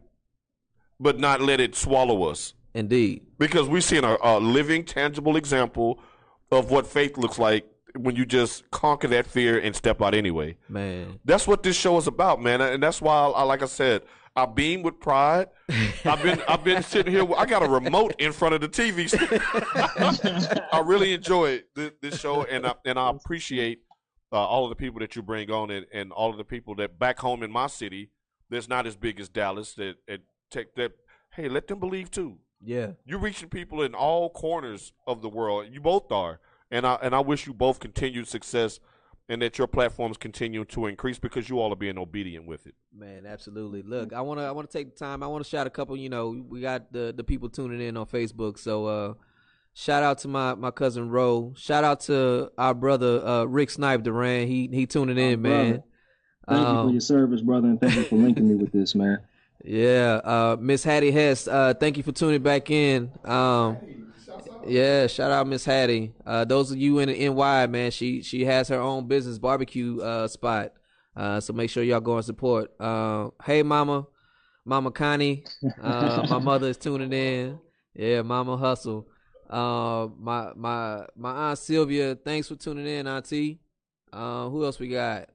but not let it swallow us. indeed Because we've seen a, a living, tangible example of what faith looks like when you just conquer that fear and step out anyway. man That's what this show is about, man, and that's why, I, like I said, I beam with pride. I've been I've been sitting here. I got a remote in front of the TV. I really enjoy this, this show, and I, and I appreciate uh, all of the people that you bring on, and, and all of the people that back home in my city, that's not as big as Dallas. That, that take that. Hey, let them believe too. yeah You're reaching people in all corners of the world. You both are, and I and I wish you both continued success, and that your platforms continue to increase because you all are being obedient with it. Man, absolutely. Look, I wanna I wanna take the time. I wanna shout a couple. You know, we got the the people tuning in on Facebook. So, uh, shout out to my my cousin Ro. Shout out to our brother uh, Rick Snipe Duran. He he tuning in, man. Thank you for Um, your service, brother, and thank you for linking me with this, man. Yeah, uh, Miss Hattie Hess. Uh, thank you for tuning back in. Um, yeah, shout out Miss Hattie. Uh, those of you in the NY, man, she she has her own business barbecue uh, spot. Uh, so make sure y'all go and support. Uh, hey, Mama, Mama Connie. Uh, my mother is tuning in. Yeah, Mama Hustle. Uh, my my my aunt Sylvia. Thanks for tuning in, Auntie. Uh, who else we got?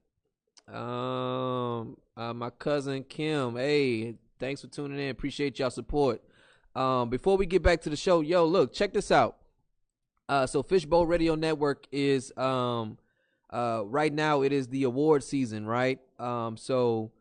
Um, uh, my cousin Kim. Hey, thanks for tuning in. Appreciate y'all support. Um, before we get back to the show, yo, look, check this out. Uh, so Fishbowl Radio Network is um, uh, right now it is the award season, right? Um, so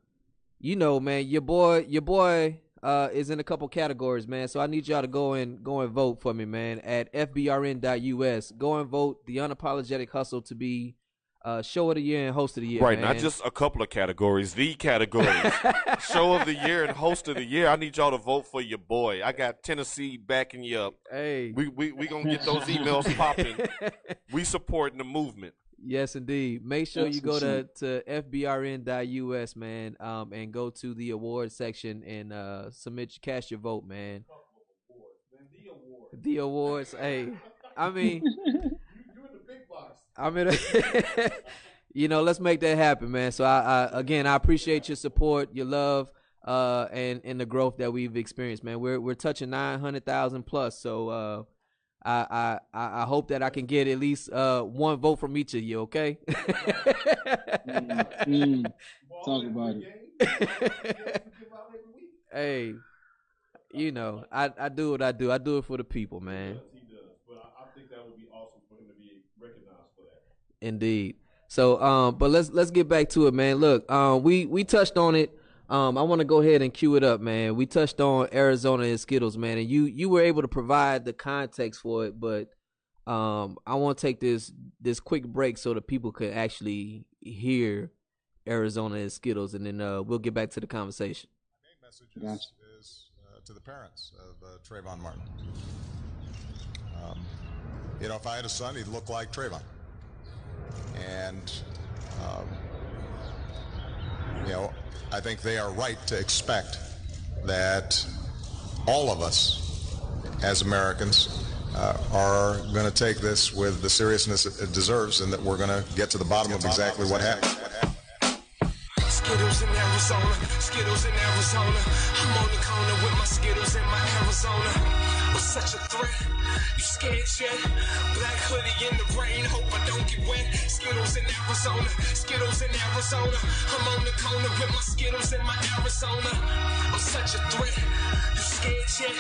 you know, man, your boy, your boy uh, is in a couple categories, man. So I need y'all to go and go and vote for me, man, at fbrn.us. Go and vote the unapologetic hustle to be uh, show of the year and host of the year. Right, man. not just a couple of categories, the categories. Show of the year and host of the year. I need y'all to vote for your boy. I got Tennessee backing you up. Hey. We we we gonna get those emails popping. We supporting the movement. Yes, indeed. Make sure That's you go to, to fbrn.us, man, um, and go to the award section and uh, submit, cast your vote, man. The awards. Hey, I mean, you're in the big box. I'm in a, you know, let's make that happen, man. So I, I again, I appreciate your support, your love, uh, and and the growth that we've experienced, man. We're we're touching nine hundred thousand plus, so uh, I, I I hope that I can get at least uh one vote from each of you. Okay. Mm, talk about it. hey, you know, I I do what I do. I do it for the people, man. Indeed. So, um, but let's let's get back to it, man. Look, um, we we touched on it. Um, I want to go ahead and cue it up, man. We touched on Arizona and Skittles, man, and you you were able to provide the context for it, but um, I want to take this this quick break so that people could actually hear Arizona and Skittles, and then uh, we'll get back to the conversation. message is, is uh, to the parents of uh, Trayvon Martin. Um, you know, if I had a son, he'd look like Trayvon. And, um, you know, I think they are right to expect that all of us as Americans uh, are going to take this with the seriousness it deserves and that we're going to get to the bottom of exactly what happened. Skittles in Arizona, Skittles in Arizona. I'm on the corner with my Skittles in my Arizona. I'm such a threat. You scared yet? Black hoodie in the rain, hope I don't get wet. Skittles in Arizona, Skittles in Arizona. I'm on the corner with my Skittles in my Arizona. I'm such a threat. You scared yet?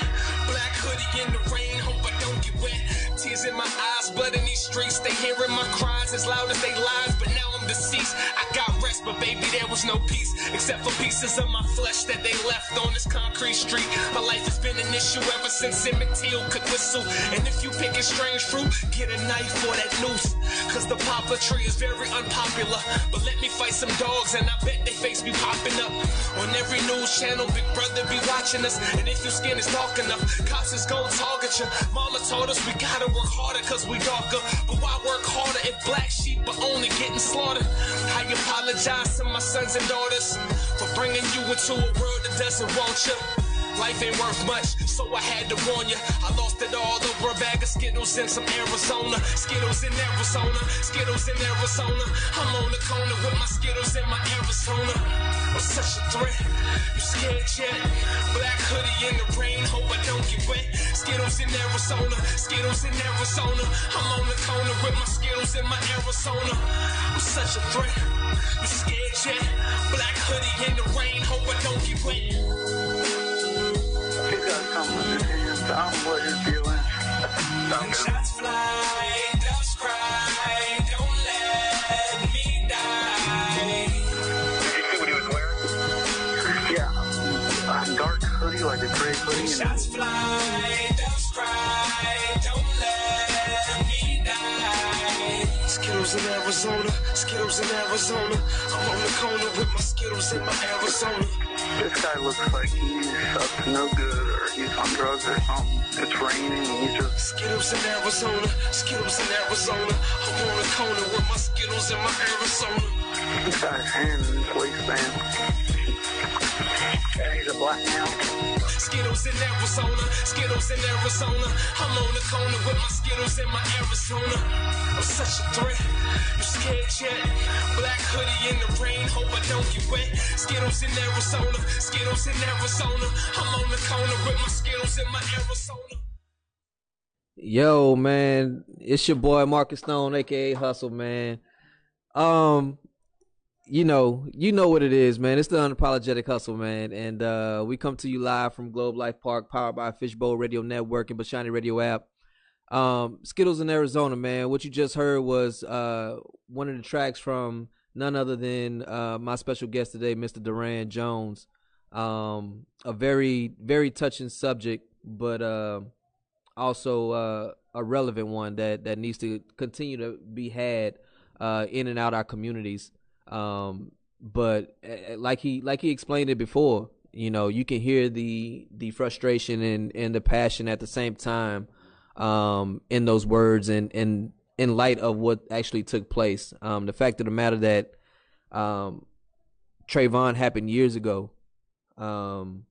Black hoodie in the rain, hope I don't get wet. Tears in my eyes, blood in these streets. They hearing my cries as loud as they lies, but now I'm deceased. I got rest, but baby, there was no peace except for pieces of my flesh that they left on this concrete street. My life has been an issue ever since Emmett Till could whistle. And if you picking strange fruit, get a knife or that noose. Cause the poplar tree is very unpopular. But let me fight some dogs, and I bet they face be popping up. On every news channel, Big Brother be watching us. And if your skin is dark enough, cops is gonna target you. Mama told us we gotta work harder cause we darker. But why work harder if black sheep are only getting slaughtered? I apologize to my sons and daughters for bringing you into a world that doesn't want you. Life ain't worth much, so I had to warn you. I lost it all over a bag of Skittles in some Arizona. Skittles in Arizona, Skittles in Arizona. I'm on the corner with my Skittles in my Arizona. I'm such a threat. You scared yet? Black hoodie in the rain, hope I don't get wet. Skittles in Arizona, Skittles in Arizona. I'm on the corner with my Skittles in my Arizona. I'm such a threat. You scared yet? Black hoodie in the rain, hope I don't get wet. His hands. I don't know what his deal is. Shots fly, doves cry, don't let me die. Did you see what he was wearing? Yeah. A dark hoodie, like a gray hoodie. When And shots fly, doves cry, don't let me die. Skittles in Arizona, Skittles in Arizona. I'm on the corner with my Skittles in my Arizona. This guy looks like he's up to no good or he's on drugs or something. It's raining and he's just... Skittles in Arizona, Skittles in Arizona. I'm on the corner with my Skittles in my Arizona. He's got his hand in his waistband. And he's a black male. Skittles in Arizona, Skittles in Arizona. I'm on the corner with my Skittles in my Arizona. I'm such a threat. You scared yet? Black hoodie in the rain, hope I don't get wet. Skittles in Arizona, Skittles in Arizona. I'm on the corner with my Skittles in my Arizona. Yo, man, it's your boy Marcus Stone, aka Hustle, man. Um, you know, you know what it is, man. It's the unapologetic hustle, man. And uh we come to you live from Globe Life Park, powered by Fishbowl Radio Network and Bashani Radio app. Um, Skittles in Arizona, man. What you just heard was uh one of the tracks from none other than uh my special guest today, Mr. Duran Jones. Um, a very very touching subject, but uh, also uh, a relevant one that that needs to continue to be had uh in and out our communities. Um, but uh, like he like he explained it before, you know, you can hear the the frustration and and the passion at the same time um, in those words and and in light of what actually took place. Um, the fact of the matter that um, Trayvon happened years ago, um,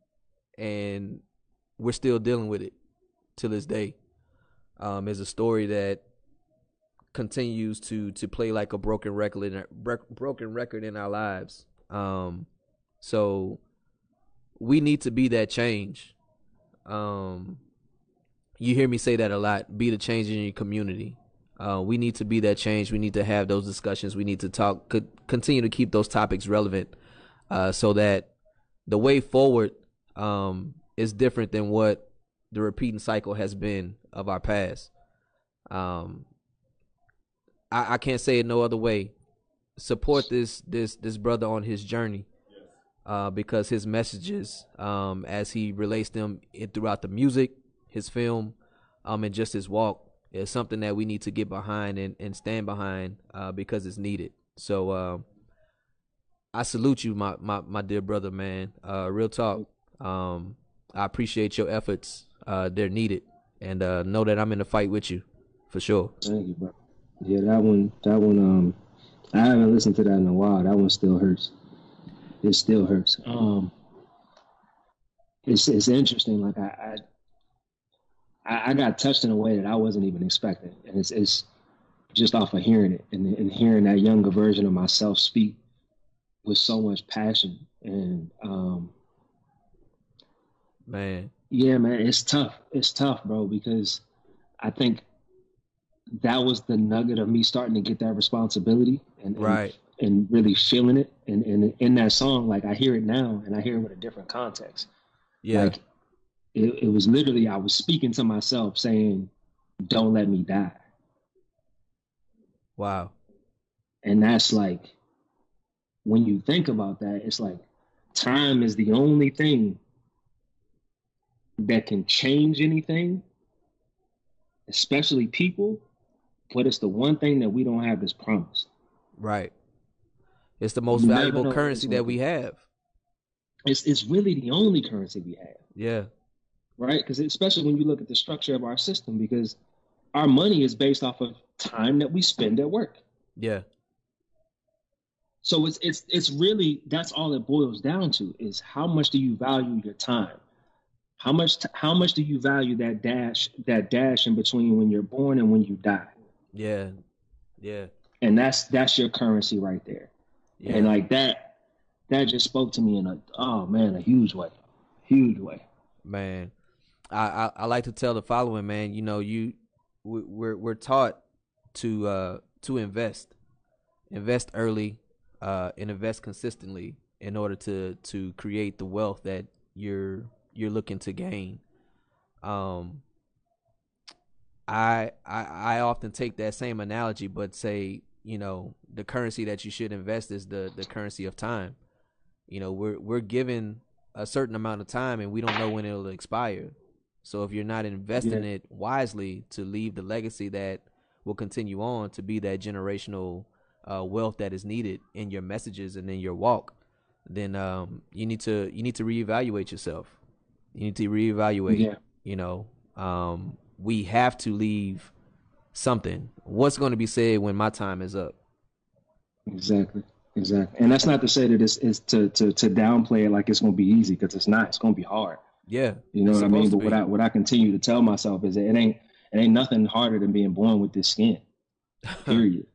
and we're still dealing with it to this day. Um, is a story that continues to to play like a broken record in broken record in our lives. Um, so we need to be that change. Um, you hear me say that a lot. Be the change in your community. Uh, we need to be that change. We need to have those discussions. We need to talk. Could continue to keep those topics relevant, uh, so that the way forward um, is different than what the repeating cycle has been of our past. Um, I, I can't say it no other way. Support this this this brother on his journey, uh, because his messages, um, as he relates them throughout the music, his film, um, and just his walk, is something that we need to get behind and, and stand behind, uh, because it's needed. So, uh, I salute you, my, my, my dear brother, man. Uh, real talk. Um, I appreciate your efforts. Uh, they're needed, and uh, know that I'm in the fight with you, for sure. Thank you, bro. Yeah, that one, that one, um, I haven't listened to that in a while. That one still hurts. It still hurts. Um, it's it's interesting. Like I, I, I got touched in a way that I wasn't even expecting, and it's it's just off of hearing it and, and hearing that younger version of myself speak with so much passion and um, man, yeah, man, it's tough. It's tough, bro, because I think that was the nugget of me starting to get that responsibility and, and right. and really feeling it. And, and in that song like i hear it now and i hear it with a different context. Yeah. Like it, it was literally i was speaking to myself saying don't let me die. Wow. And that's like when you think about that it's like time is the only thing that can change anything especially people but it's the one thing that we don't have is promise. Right. It's the most valuable currency that we have. It's it's really the only currency we have. Yeah. Right? Because especially when you look at the structure of our system, because our money is based off of time that we spend at work. Yeah. So it's it's it's really that's all it boils down to is how much do you value your time? How much t- how much do you value that dash that dash in between when you're born and when you die? Yeah. Yeah. And that's that's your currency right there. Yeah. And like that that just spoke to me in a oh man, a huge way. Huge way. Man. I, I, I like to tell the following, man, you know, you we're we're taught to uh to invest. Invest early, uh and invest consistently in order to to create the wealth that you're you're looking to gain. Um I, I I often take that same analogy, but say you know the currency that you should invest is the the currency of time. You know we're we're given a certain amount of time, and we don't know when it'll expire. So if you're not investing yeah. it wisely to leave the legacy that will continue on to be that generational uh, wealth that is needed in your messages and in your walk, then um, you need to you need to reevaluate yourself. You need to reevaluate. Yeah. You know, um, we have to leave something. What's going to be said when my time is up? Exactly. Exactly. And that's not to say that it's, it's to, to, to downplay it like it's going to be easy because it's not. It's going to be hard. Yeah. You know what I mean? But what I, what I continue to tell myself is that it ain't, it ain't nothing harder than being born with this skin. Period.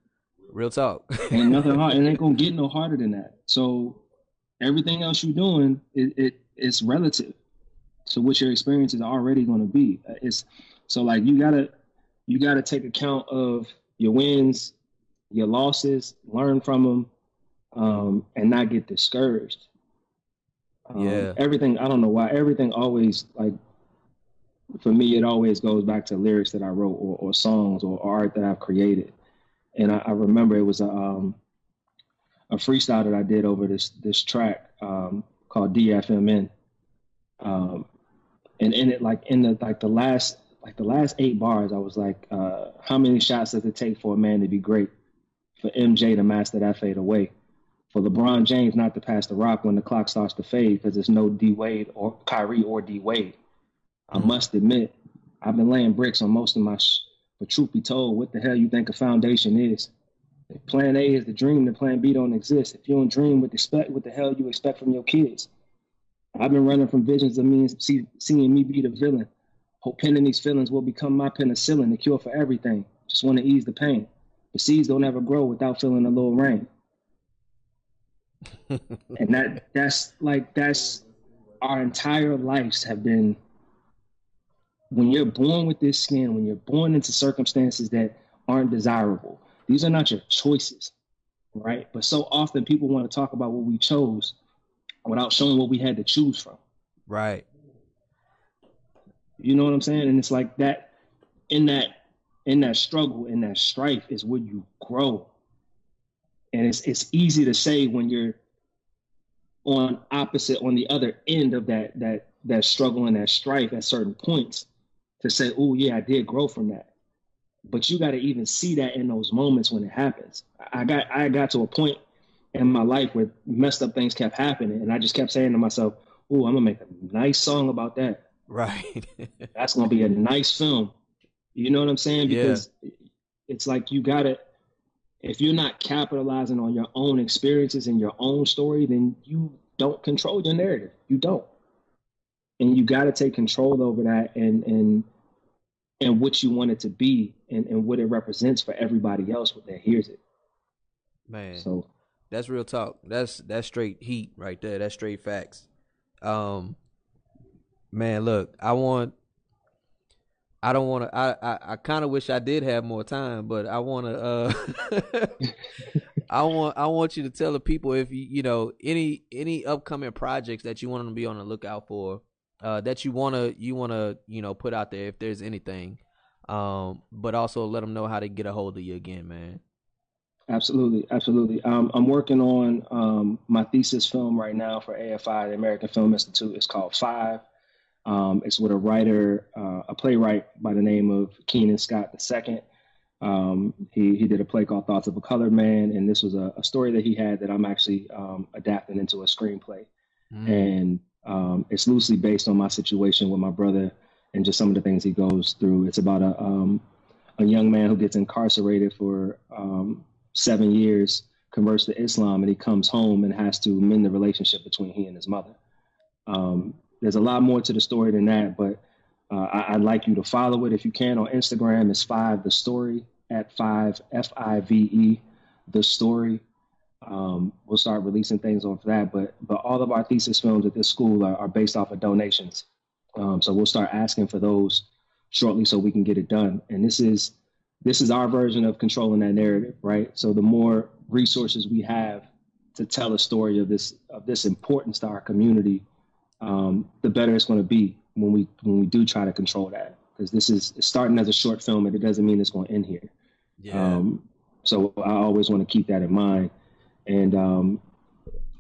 Real talk. ain't nothing hard. It ain't going to get no harder than that. So everything else you're doing, it, it it's relative. to what your experience is already going to be. It's, so like you gotta you gotta take account of your wins, your losses, learn from them, um, and not get discouraged. Um, yeah. Everything I don't know why everything always like for me, it always goes back to lyrics that I wrote or, or songs or art that I've created. And I, I remember it was a um, a freestyle that I did over this this track um, called DFMN. Um, and in it, like in the like the last like the last eight bars, I was like, uh, how many shots does it take for a man to be great? For MJ to master that fade away. For LeBron James not to pass the rock when the clock starts to fade because there's no D Wade or Kyrie or D Wade. I must admit, I've been laying bricks on most of my sh- but truth be told, what the hell you think a foundation is? If plan A is the dream, then plan B don't exist. If you don't dream, what expect what the hell you expect from your kids? I've been running from visions of me see, seeing me be the villain. Hope these feelings will become my penicillin, the cure for everything. Just want to ease the pain. But seeds don't ever grow without feeling a little rain. and that that's like that's our entire lives have been when you're born with this skin, when you're born into circumstances that aren't desirable, these are not your choices, right? But so often people want to talk about what we chose without showing what we had to choose from. Right. You know what I'm saying? And it's like that in that in that struggle, in that strife is where you grow. And it's it's easy to say when you're on opposite on the other end of that that that struggle and that strife at certain points to say, oh yeah, I did grow from that. But you got to even see that in those moments when it happens. I got I got to a point in my life where messed up things kept happening, and I just kept saying to myself, "Oh, I'm gonna make a nice song about that." Right. That's gonna be a nice film. You know what I'm saying? Because yeah. it's like you gotta. If you're not capitalizing on your own experiences and your own story, then you don't control your narrative. You don't, and you got to take control over that and and and what you want it to be and, and what it represents for everybody else that hears it. Man. So that's real talk. That's that's straight heat right there. That's straight facts. Um man, look, I want I don't want to. I I, I kind of wish I did have more time, but I want to. Uh, I want I want you to tell the people if you you know any any upcoming projects that you want them to be on the lookout for, uh, that you wanna you wanna you know put out there if there's anything, um, but also let them know how to get a hold of you again, man. Absolutely, absolutely. Um, I'm working on um, my thesis film right now for AFI, the American Film Institute. It's called Five. Um, it's with a writer, uh, a playwright by the name of Keenan Scott II. Um, he he did a play called Thoughts of a Colored Man, and this was a, a story that he had that I'm actually um, adapting into a screenplay, mm. and um, it's loosely based on my situation with my brother and just some of the things he goes through. It's about a um, a young man who gets incarcerated for um, seven years, converts to Islam, and he comes home and has to mend the relationship between he and his mother. Um, there's a lot more to the story than that, but uh, I, would like you to follow it if you can on Instagram. It's five the story at five F I V E the story. Um, we'll start releasing things off that, but but all of our thesis films at this school are, are based off of donations. Um, so we'll start asking for those shortly so we can get it done. And this is this is our version of controlling that narrative, right? So the more resources we have to tell a story of this of this importance to our community, um, the better it's going to be when we when we do try to control that. Because this is starting as a short film, and it doesn't mean it's going to end here. Yeah. Um, so I always want to keep that in mind, and um,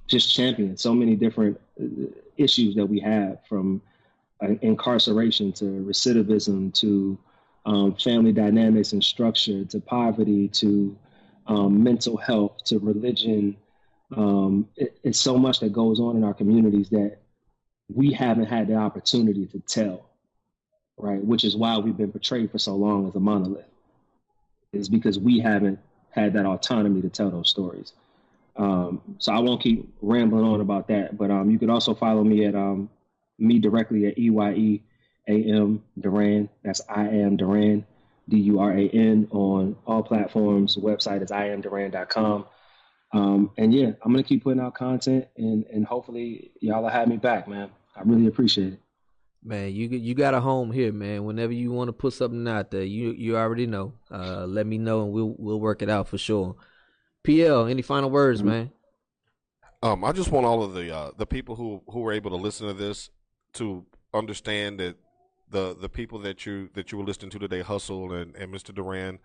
just champion so many different uh, issues that we have from uh, incarceration to recidivism to um, family dynamics and structure to poverty to um, mental health to religion. Um, it, it's so much that goes on in our communities that we haven't had the opportunity to tell, right? Which is why we've been portrayed for so long as a monolith, is because we haven't had that autonomy to tell those stories. Um, so I won't keep rambling on about that, but um, you could also follow me at um, me directly at EYE AM Duran. That's I am Duran, D U R A N on all platforms. Website is iamduran.com. Um, and yeah, I'm gonna keep putting out content, and and hopefully y'all will have me back, man. I really appreciate it. Man, you you got a home here, man. Whenever you want to put something out there, you you already know. Uh, let me know, and we'll we'll work it out for sure. PL, any final words, mm-hmm. man? Um, I just want all of the uh, the people who who were able to listen to this to understand that the the people that you that you were listening to today, Hustle and, and Mr. Duran,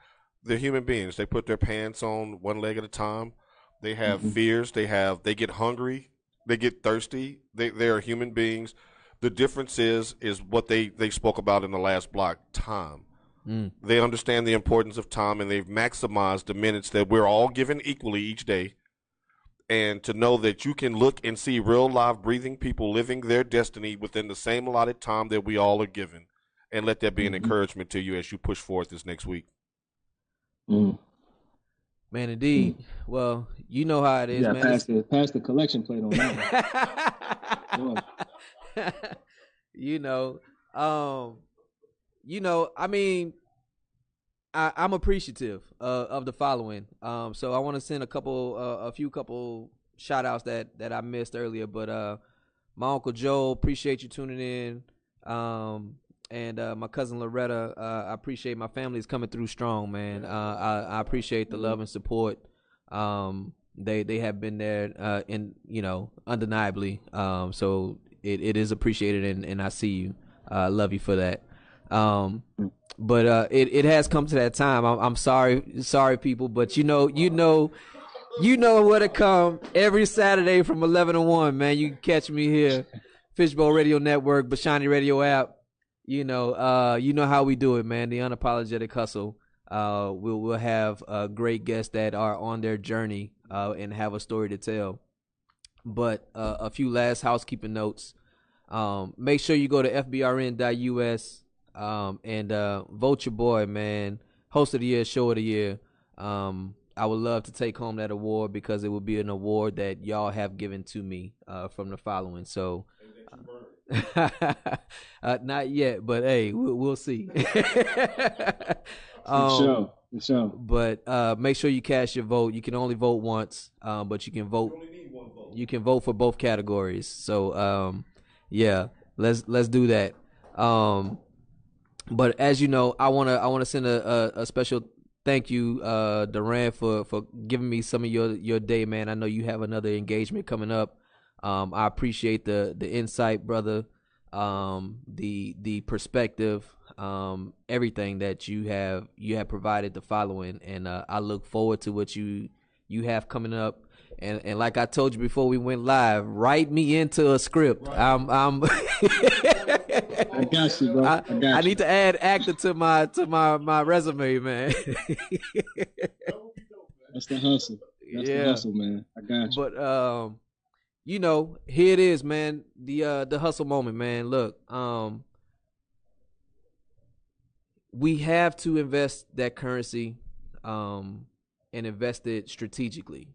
they're human beings. They put their pants on one leg at a time. They have Mhm. fears. They have they get hungry. They get thirsty. They they are human beings. The difference is is what they they spoke about in the last block, time. Mm. They understand the importance of time and they've maximized the minutes that we're all given equally each day. And to know that you can look and see real live breathing people living their destiny within the same allotted time that we all are given. And let that be an Mhm. encouragement to you as you push forth this next week. Mm. Man, indeed. Well, you know how it is, Yeah, man. pass the pass the collection plate on that. one. You know, um, you know, I mean, I, I'm appreciative uh, of the following. Um, so I want to send a couple, uh, a few couple shout outs that that I missed earlier. But uh, my uncle Joe, appreciate you tuning in. Um, and uh, my cousin Loretta, uh, I appreciate my family is coming through strong, man. Uh, I, I appreciate the love and support. Um, they they have been there, uh, in you know, undeniably. Um, so it, it is appreciated, and, and I see you. Uh, I love you for that. Um, but uh, it it has come to that time. I'm, I'm sorry, sorry people, but you know, you know, you know where to come every Saturday from 11 to 1, man. You can catch me here, Fishbowl Radio Network, Bashani Radio app. You know, uh, you know how we do it, man. The unapologetic hustle. Uh, we'll we'll have uh, great guests that are on their journey uh, and have a story to tell. But uh, a few last housekeeping notes. Um, make sure you go to fbrn.us um, and uh, vote your boy, man. Host of the year, show of the year. Um, I would love to take home that award because it would be an award that y'all have given to me uh, from the following. So, uh, not yet, but hey, we'll, we'll see. Um, For sure. For sure. But uh, make sure you cast your vote. You can only vote once, um, but you can vote. You can vote for both categories. So um, yeah, let's let's do that. Um, but as you know, I wanna I wanna send a, a, a special thank you, uh, Duran, for for giving me some of your your day, man. I know you have another engagement coming up. Um, I appreciate the the insight, brother. Um, the the perspective, um, everything that you have you have provided the following, and uh, I look forward to what you you have coming up. And and like I told you before we went live, write me into a script. I'm I'm. I got you, bro. I, I, got I you. need to add actor to my to my my resume, man. That's the hustle. That's Yeah. the hustle, man. I got you. But um, you know, here it is, man. The uh the hustle moment, man. Look, um, we have to invest that currency, um, and invest it strategically,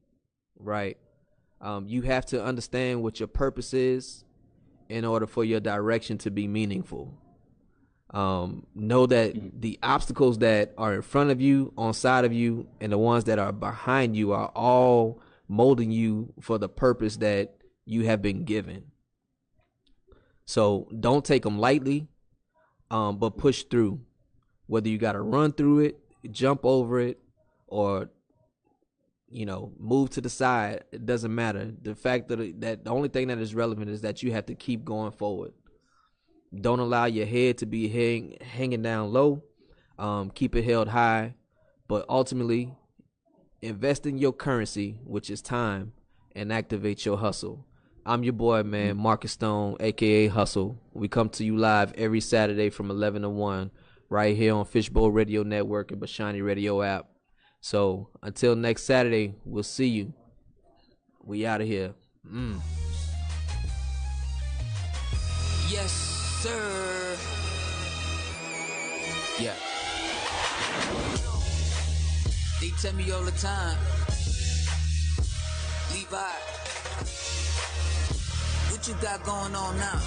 right? Um, you have to understand what your purpose is in order for your direction to be meaningful. Um, know that the obstacles that are in front of you, on side of you, and the ones that are behind you are all molding you for the purpose that you have been given. So don't take them lightly, um, but push through. Whether you got to run through it, jump over it, or you know move to the side, it doesn't matter. The fact that that the only thing that is relevant is that you have to keep going forward. Don't allow your head to be hang, hanging down low. Um, keep it held high, but ultimately invest in your currency, which is time, and activate your hustle. I'm your boy, man, Marcus Stone, aka Hustle. We come to you live every Saturday from 11 to 1, right here on Fishbowl Radio Network and Bashani Radio app. So until next Saturday, we'll see you. We out of here. Mm. Yes, sir. Yeah. They tell me all the time, Levi, you got going on now?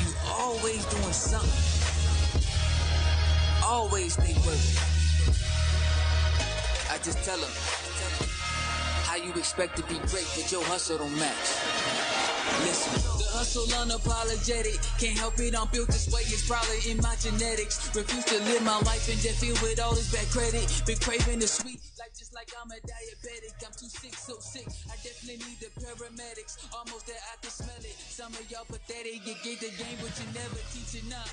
You always doing something. Always stay working. I just tell them, how you expect to be great, but your hustle don't match? Listen, the hustle unapologetic. Can't help it, I'm built this way. It's probably in my genetics. Refuse to live my life and just filled with all this bad credit. Been craving the sweet just like I'm a diabetic. I'm too sick, so sick. I definitely need the paramedics. Almost there, I can smell it. Some of y'all pathetic. You get the game, but you never teach it now.